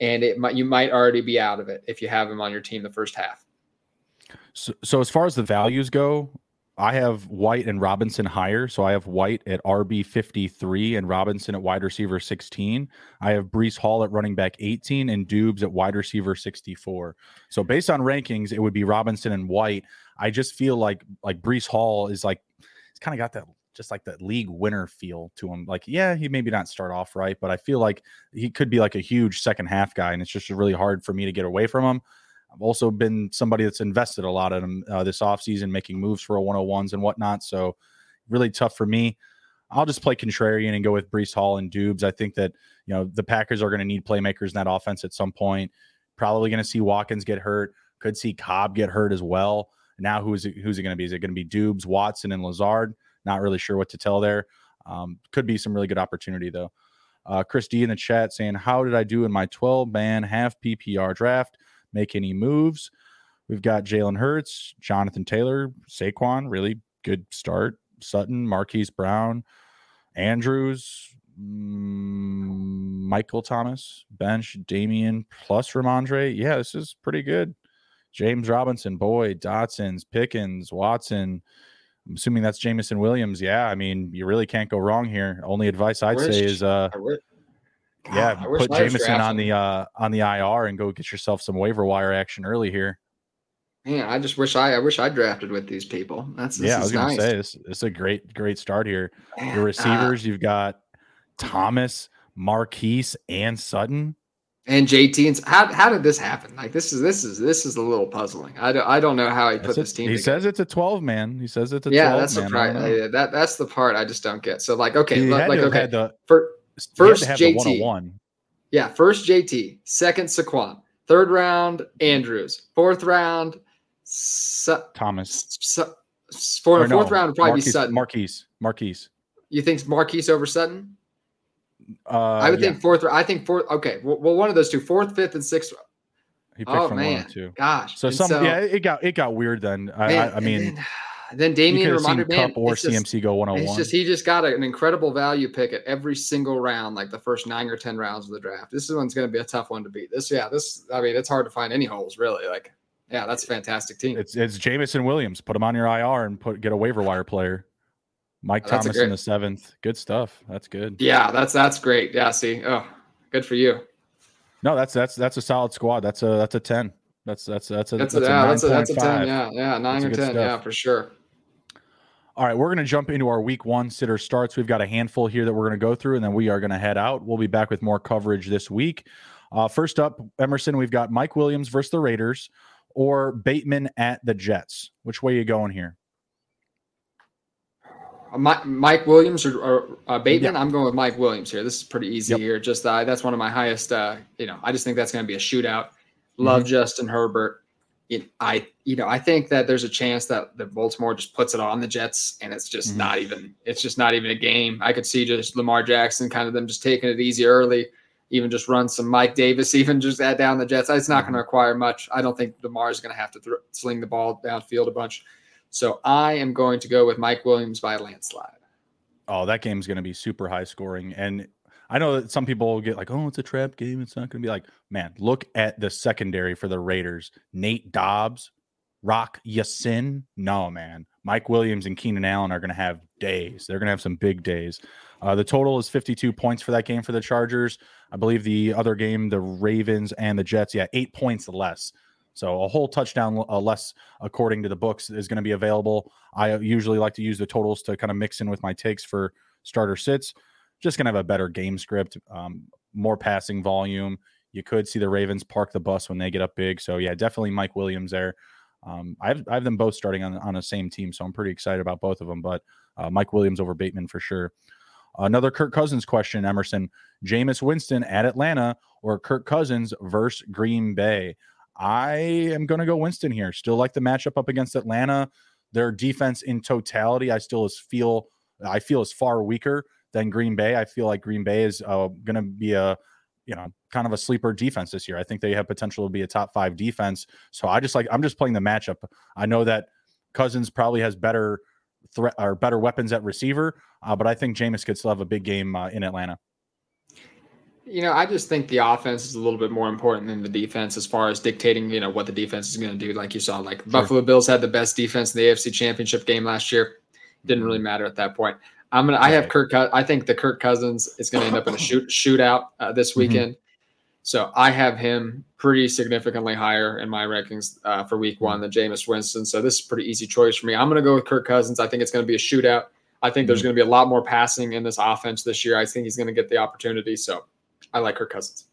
and it might you might already be out of it if you have him on your team the first half. So, so as far as the values go, I have White and Robinson higher. So I have White at RB 53 and Robinson at wide receiver 16. I have Breece Hall at running back 18 and Doubs at wide receiver 64. So based on rankings, it would be Robinson and White. I just feel like like Breece Hall is like he's kind of got that just like that league winner feel to him. Like, yeah, he maybe not start off right, but I feel like he could be like a huge second half guy, and it's just really hard for me to get away from him. I've also been somebody that's invested a lot in him uh, this offseason, making moves for a 101s and whatnot. So really tough for me. I'll just play contrarian and go with Breece Hall and Doubs. I think that, you know, the Packers are going to need playmakers in that offense at some point. Probably going to see Watkins get hurt. Could see Cobb get hurt as well. Now, who's it, who's it going to be? Is it going to be Doubs, Watson, and Lazard? Not really sure what to tell there. Um, could be some really good opportunity, though. Uh, Chris D in the chat saying, How did I do in my 12 man half PPR draft? Make any moves. We've got Jalen Hurts, Jonathan Taylor, Saquon, really good start. Sutton, Marquise Brown, Andrews, mm, Michael Thomas, bench, Dameon, plus Rhamondre. Yeah, this is pretty good. James Robinson, Boyd, Dotson's, Pickens, Watson. I'm assuming that's Jameson Williams. Yeah, I mean, you really can't go wrong here. Only advice I'd say is uh yeah, God, put Jameson on the uh, on the IR and go get yourself some waiver wire action early here. Man, I just wish I I wish I drafted with these people. That's yeah. I was gonna say this, this is a great great start here. Your uh receivers, uh, you've got Thomas, Marquise, and Sutton. And JT and how, how did this happen? Like this is this is this is a little puzzling. I don't I don't know how he put this team. He together. says it's a twelve man. He says it's a yeah. 12 that's man. the part. That that's the part I just don't get. So like okay, like okay, the, for First JT. Yeah, first JT, second Saquon, third round Andrews, fourth round Su- Thomas. Su- for the fourth round would probably Marquise, be Sutton. Marquise. Marquise. You think Marquise over Sutton? Uh, I would yeah. think fourth. I think fourth. Okay, well, one of those two, fourth, fifth, and sixth. He picked oh from man, one or two. gosh. So some, so, yeah, it got it got weird then. I, man, I, I mean, then, then Damien reminded me, Kupp or CMC go one on one. It's just he just got an incredible value pick at every single round, like the first nine or ten rounds of the draft. This one's going to be a tough one to beat. This, yeah, this. I mean, it's hard to find any holes really. Like, yeah, that's a fantastic team. It's it's Jameson Williams. Put him on your IR and put get a waiver wire player. Mike oh, Thomas great, in the seventh. Good stuff. That's good. Yeah, that's that's great. Yeah, see, oh, good for you. No, that's that's that's a solid squad. That's a that's a ten. That's that's that's a that's, that's a, yeah, that's a, that's a ten. Yeah, yeah, nine that's or ten. Stuff. Yeah, for sure. All right, we're going to jump into our week one sitter starts. We've got a handful here that we're going to go through, and then we are going to head out. We'll be back with more coverage this week. Uh, first up, Emerson, we've got Mike Williams versus the Raiders or Bateman at the Jets. Which way are you going here? Uh, Mike, Mike Williams or, or uh, Bateman? Yeah. I'm going with Mike Williams here. This is pretty easy yep. here. Just uh, that's one of my highest. Uh, you know, I just think that's going to be a shootout. Love mm-hmm. Justin Herbert it, I you know I think that there's a chance that the Baltimore just puts it on the Jets and it's just mm-hmm. not even it's just not even a game. I could see just Lamar Jackson kind of them just taking it easy early, even just run some Mike Davis, even just add down the Jets. It's not mm-hmm. going to require much. I don't think Lamar is going to have to th- sling the ball downfield a bunch. So I am going to go with Mike Williams by a landslide. Oh, that game is going to be super high scoring and I know that some people get like, oh, it's a trap game. It's not going to be like, man, look at the secondary for the Raiders. Nate Hobbs, Rock Ya-Sin. No, man. Mike Williams and Keenan Allen are going to have days. They're going to have some big days. Uh, the total is 52 points for that game for the Chargers. I believe the other game, the Ravens and the Jets, yeah, eight points less. So a whole touchdown uh, less, according to the books, is going to be available. I usually like to use the totals to kind of mix in with my takes for starter sits just going to have a better game script, um, more passing volume. You could see the Ravens park the bus when they get up big. So yeah, definitely Mike Williams there. Um, I, have, I have them both starting on on the same team, so I'm pretty excited about both of them. But uh, Mike Williams over Bateman for sure. Another Kirk Cousins question, Emerson. Jameis Winston at Atlanta or Kirk Cousins versus Green Bay? I am going to go Winston here. Still like the matchup up against Atlanta. Their defense in totality, I still feel I feel is far weaker than Green Bay. I feel like Green Bay is uh, going to be a you know kind of a sleeper defense this year. I think they have potential to be a top five defense. So I just like I'm just playing the matchup. I know that Cousins probably has better threat or better weapons at receiver, uh, but I think Jameis could still have a big game uh, in Atlanta. You know, I just think the offense is a little bit more important than the defense as far as dictating, you know, what the defense is going to do. Like you saw, like sure. Buffalo Bills had the best defense in the AFC Championship game last year. Didn't really mm-hmm. matter at that point. I'm gonna. I have Kirk. I think the Kirk Cousins is going to end up in a shoot shootout uh, this mm-hmm. weekend. Mm-hmm. So I have him pretty significantly higher in my rankings uh, for Week One than Jameis Winston. So this is a pretty easy choice for me. I'm going to go with Kirk Cousins. I think it's going to be a shootout. I think there's mm-hmm. going to be a lot more passing in this offense this year. I think he's going to get the opportunity. So I like Kirk Cousins.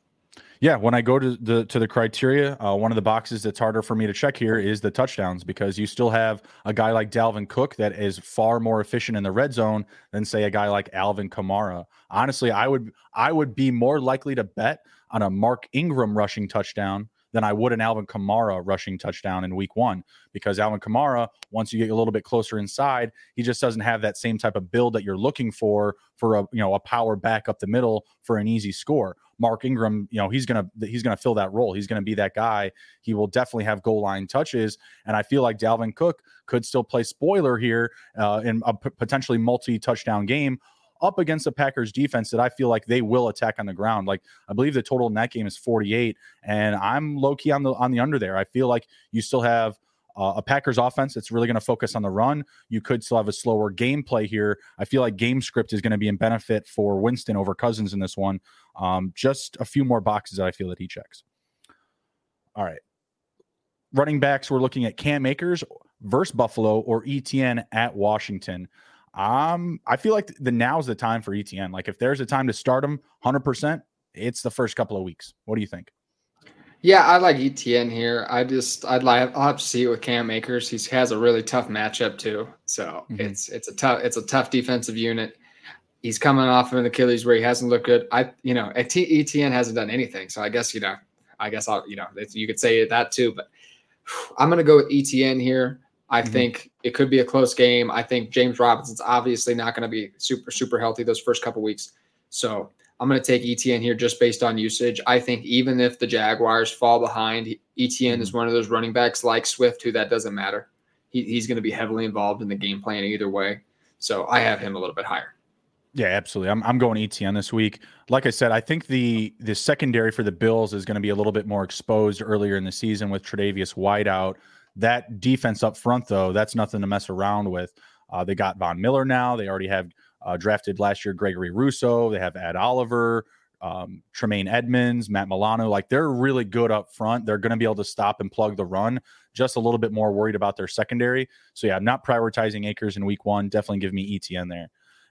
Yeah, when I go to the to the criteria, uh, one of the boxes that's harder for me to check here is the touchdowns because you still have a guy like Dalvin Cook that is far more efficient in the red zone than say a guy like Alvin Kamara. Honestly, I would I would be more likely to bet on a Mark Ingram rushing touchdown than I would an Alvin Kamara rushing touchdown in week one because Alvin Kamara, once you get a little bit closer inside, he just doesn't have that same type of build that you're looking for for a you know a power back up the middle for an easy score. Mark Ingram, you know, he's gonna he's gonna fill that role. He's gonna be that guy. He will definitely have goal line touches, and I feel like Dalvin Cook could still play spoiler here uh, in a p- potentially multi touchdown game up against the Packers defense that I feel like they will attack on the ground. Like I believe the total in that game is 48, and I'm low key on the on the under there. I feel like you still have uh, a Packers offense that's really going to focus on the run. You could still have a slower gameplay here. I feel like game script is going to be in benefit for Winston over Cousins in this one. Um, just a few more boxes that I feel that he checks. All right. Running backs, we're looking at Cam Akers versus Buffalo or Etienne at Washington. Um, I feel like the now's the time for Etienne. Like if there's a time to start him 100%, it's the first couple of weeks. What do you think? Yeah, I like Etienne here. I just I'd like I'll have to see it with Cam Akers. He has a really tough matchup too. So mm-hmm. it's it's a tough it's a tough defensive unit. He's coming off of an Achilles where he hasn't looked good. I you know Etienne hasn't done anything. So I guess you know I guess I'll you know you could say that too. But I'm gonna go with Etienne here. I mm-hmm. think it could be a close game. I think James Robinson's obviously not going to be super super healthy those first couple weeks. So I'm going to take Etienne here just based on usage. I think even if the Jaguars fall behind, Etienne mm-hmm. is one of those running backs like Swift who that doesn't matter. He, he's going to be heavily involved in the game plan either way. So I have him a little bit higher. Yeah, absolutely. I'm, I'm going Etienne this week. Like I said, I think the the secondary for the Bills is going to be a little bit more exposed earlier in the season with Tre'Davious White out. That defense up front, though, that's nothing to mess around with. Uh, they got Von Miller now. They already have uh, drafted last year Gregory Rousseau. They have Ed Oliver, um, Tremaine Edmunds, Matt Milano. Like they're really good up front. They're going to be able to stop and plug the run. Just a little bit more worried about their secondary. So yeah, not prioritizing Akers in week one. Definitely give me Etienne there.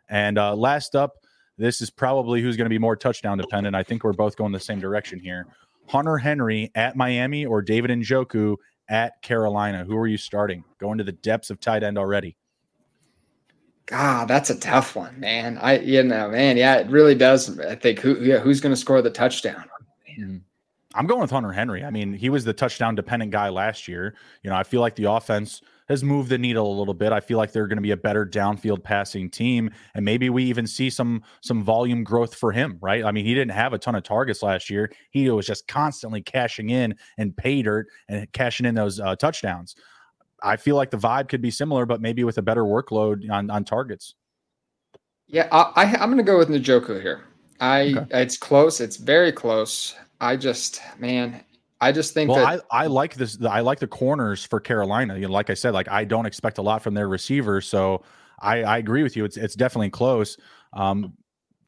And uh, last up, this is probably who's going to be more touchdown dependent. I think we're both going the same direction here. Hunter Henry at Miami or David Njoku at Carolina? Who are you starting? Going to the depths of tight end already. God, that's a tough one, man. I, you know, man, yeah, it really does. I think who, yeah, who's going to score the touchdown? Mm. I'm going with Hunter Henry. I mean, he was the touchdown dependent guy last year. You know, I feel like the offense has moved the needle a little bit. I feel like they're going to be a better downfield passing team, and maybe we even see some some volume growth for him. Right? I mean, he didn't have a ton of targets last year. He was just constantly cashing in and pay dirt and cashing in those uh, touchdowns. I feel like the vibe could be similar, but maybe with a better workload on on targets. Yeah, I, I am going to go with Njoku here. I okay. it's close. It's very close. I just man, I just think well, that I, I like this. I like the corners for Carolina. You know, like I said, like I don't expect a lot from their receivers. So I, I agree with you. It's it's definitely close. Um,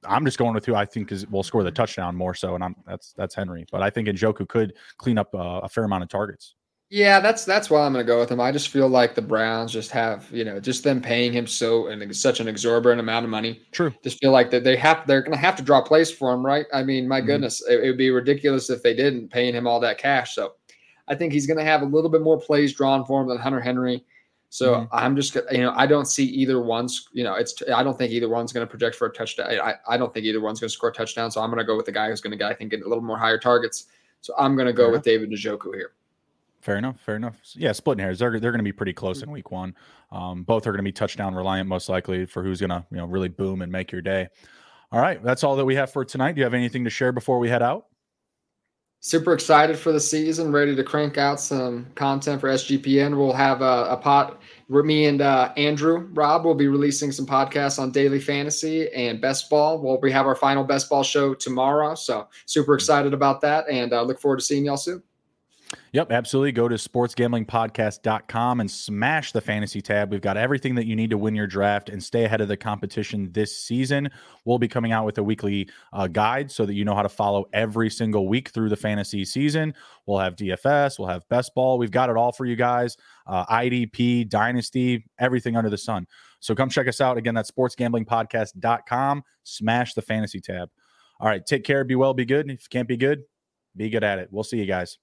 I'm just going with who I think is will score the touchdown more so, and I'm that's that's Henry. But I think Njoku could clean up uh, a fair amount of targets. Yeah, that's that's why I'm going to go with him. I just feel like the Browns just have, you know, just them paying him so and such an exorbitant amount of money. True. Just feel like that they have they're going to have to draw plays for him, right? I mean, my mm-hmm. goodness, it, it, would be ridiculous if they didn't paying him all that cash. So, I think he's going to have a little bit more plays drawn for him than Hunter Henry. So mm-hmm. I'm just, you know, I don't see either one's, you know, it's, I don't think either one's going to project for a touchdown. I, I don't think either one's going to score a touchdown. So I'm going to go with the guy who's going to get, I think, get a little more higher targets. So I'm going to go with David Njoku here. Fair enough. Fair enough. Yeah, splitting hairs. They're they're going to be pretty close in week one. Um, both are going to be touchdown reliant, most likely, for who's going to you know really boom and make your day. All right, that's all that we have for tonight. Do you have anything to share before we head out? Super excited for the season, ready to crank out some content for SGPN. We'll have a, a pot. With me and uh, Andrew Rob will be releasing some podcasts on daily fantasy and best ball. Well, we have our final best ball show tomorrow, so super excited about that, and uh, look forward to seeing y'all soon. Yep, absolutely. Go to sportsgamblingpodcast.com and smash the fantasy tab. We've got everything that you need to win your draft and stay ahead of the competition this season. We'll be coming out with a weekly uh, guide so that you know how to follow every single week through the fantasy season. We'll have DFS, we'll have best ball. We've got it all for you guys uh, IDP, Dynasty, everything under the sun. So come check us out. Again, that's sportsgamblingpodcast.com. Smash the fantasy tab. All right, take care, be well, be good. If you can't be good, be good at it. We'll see you guys.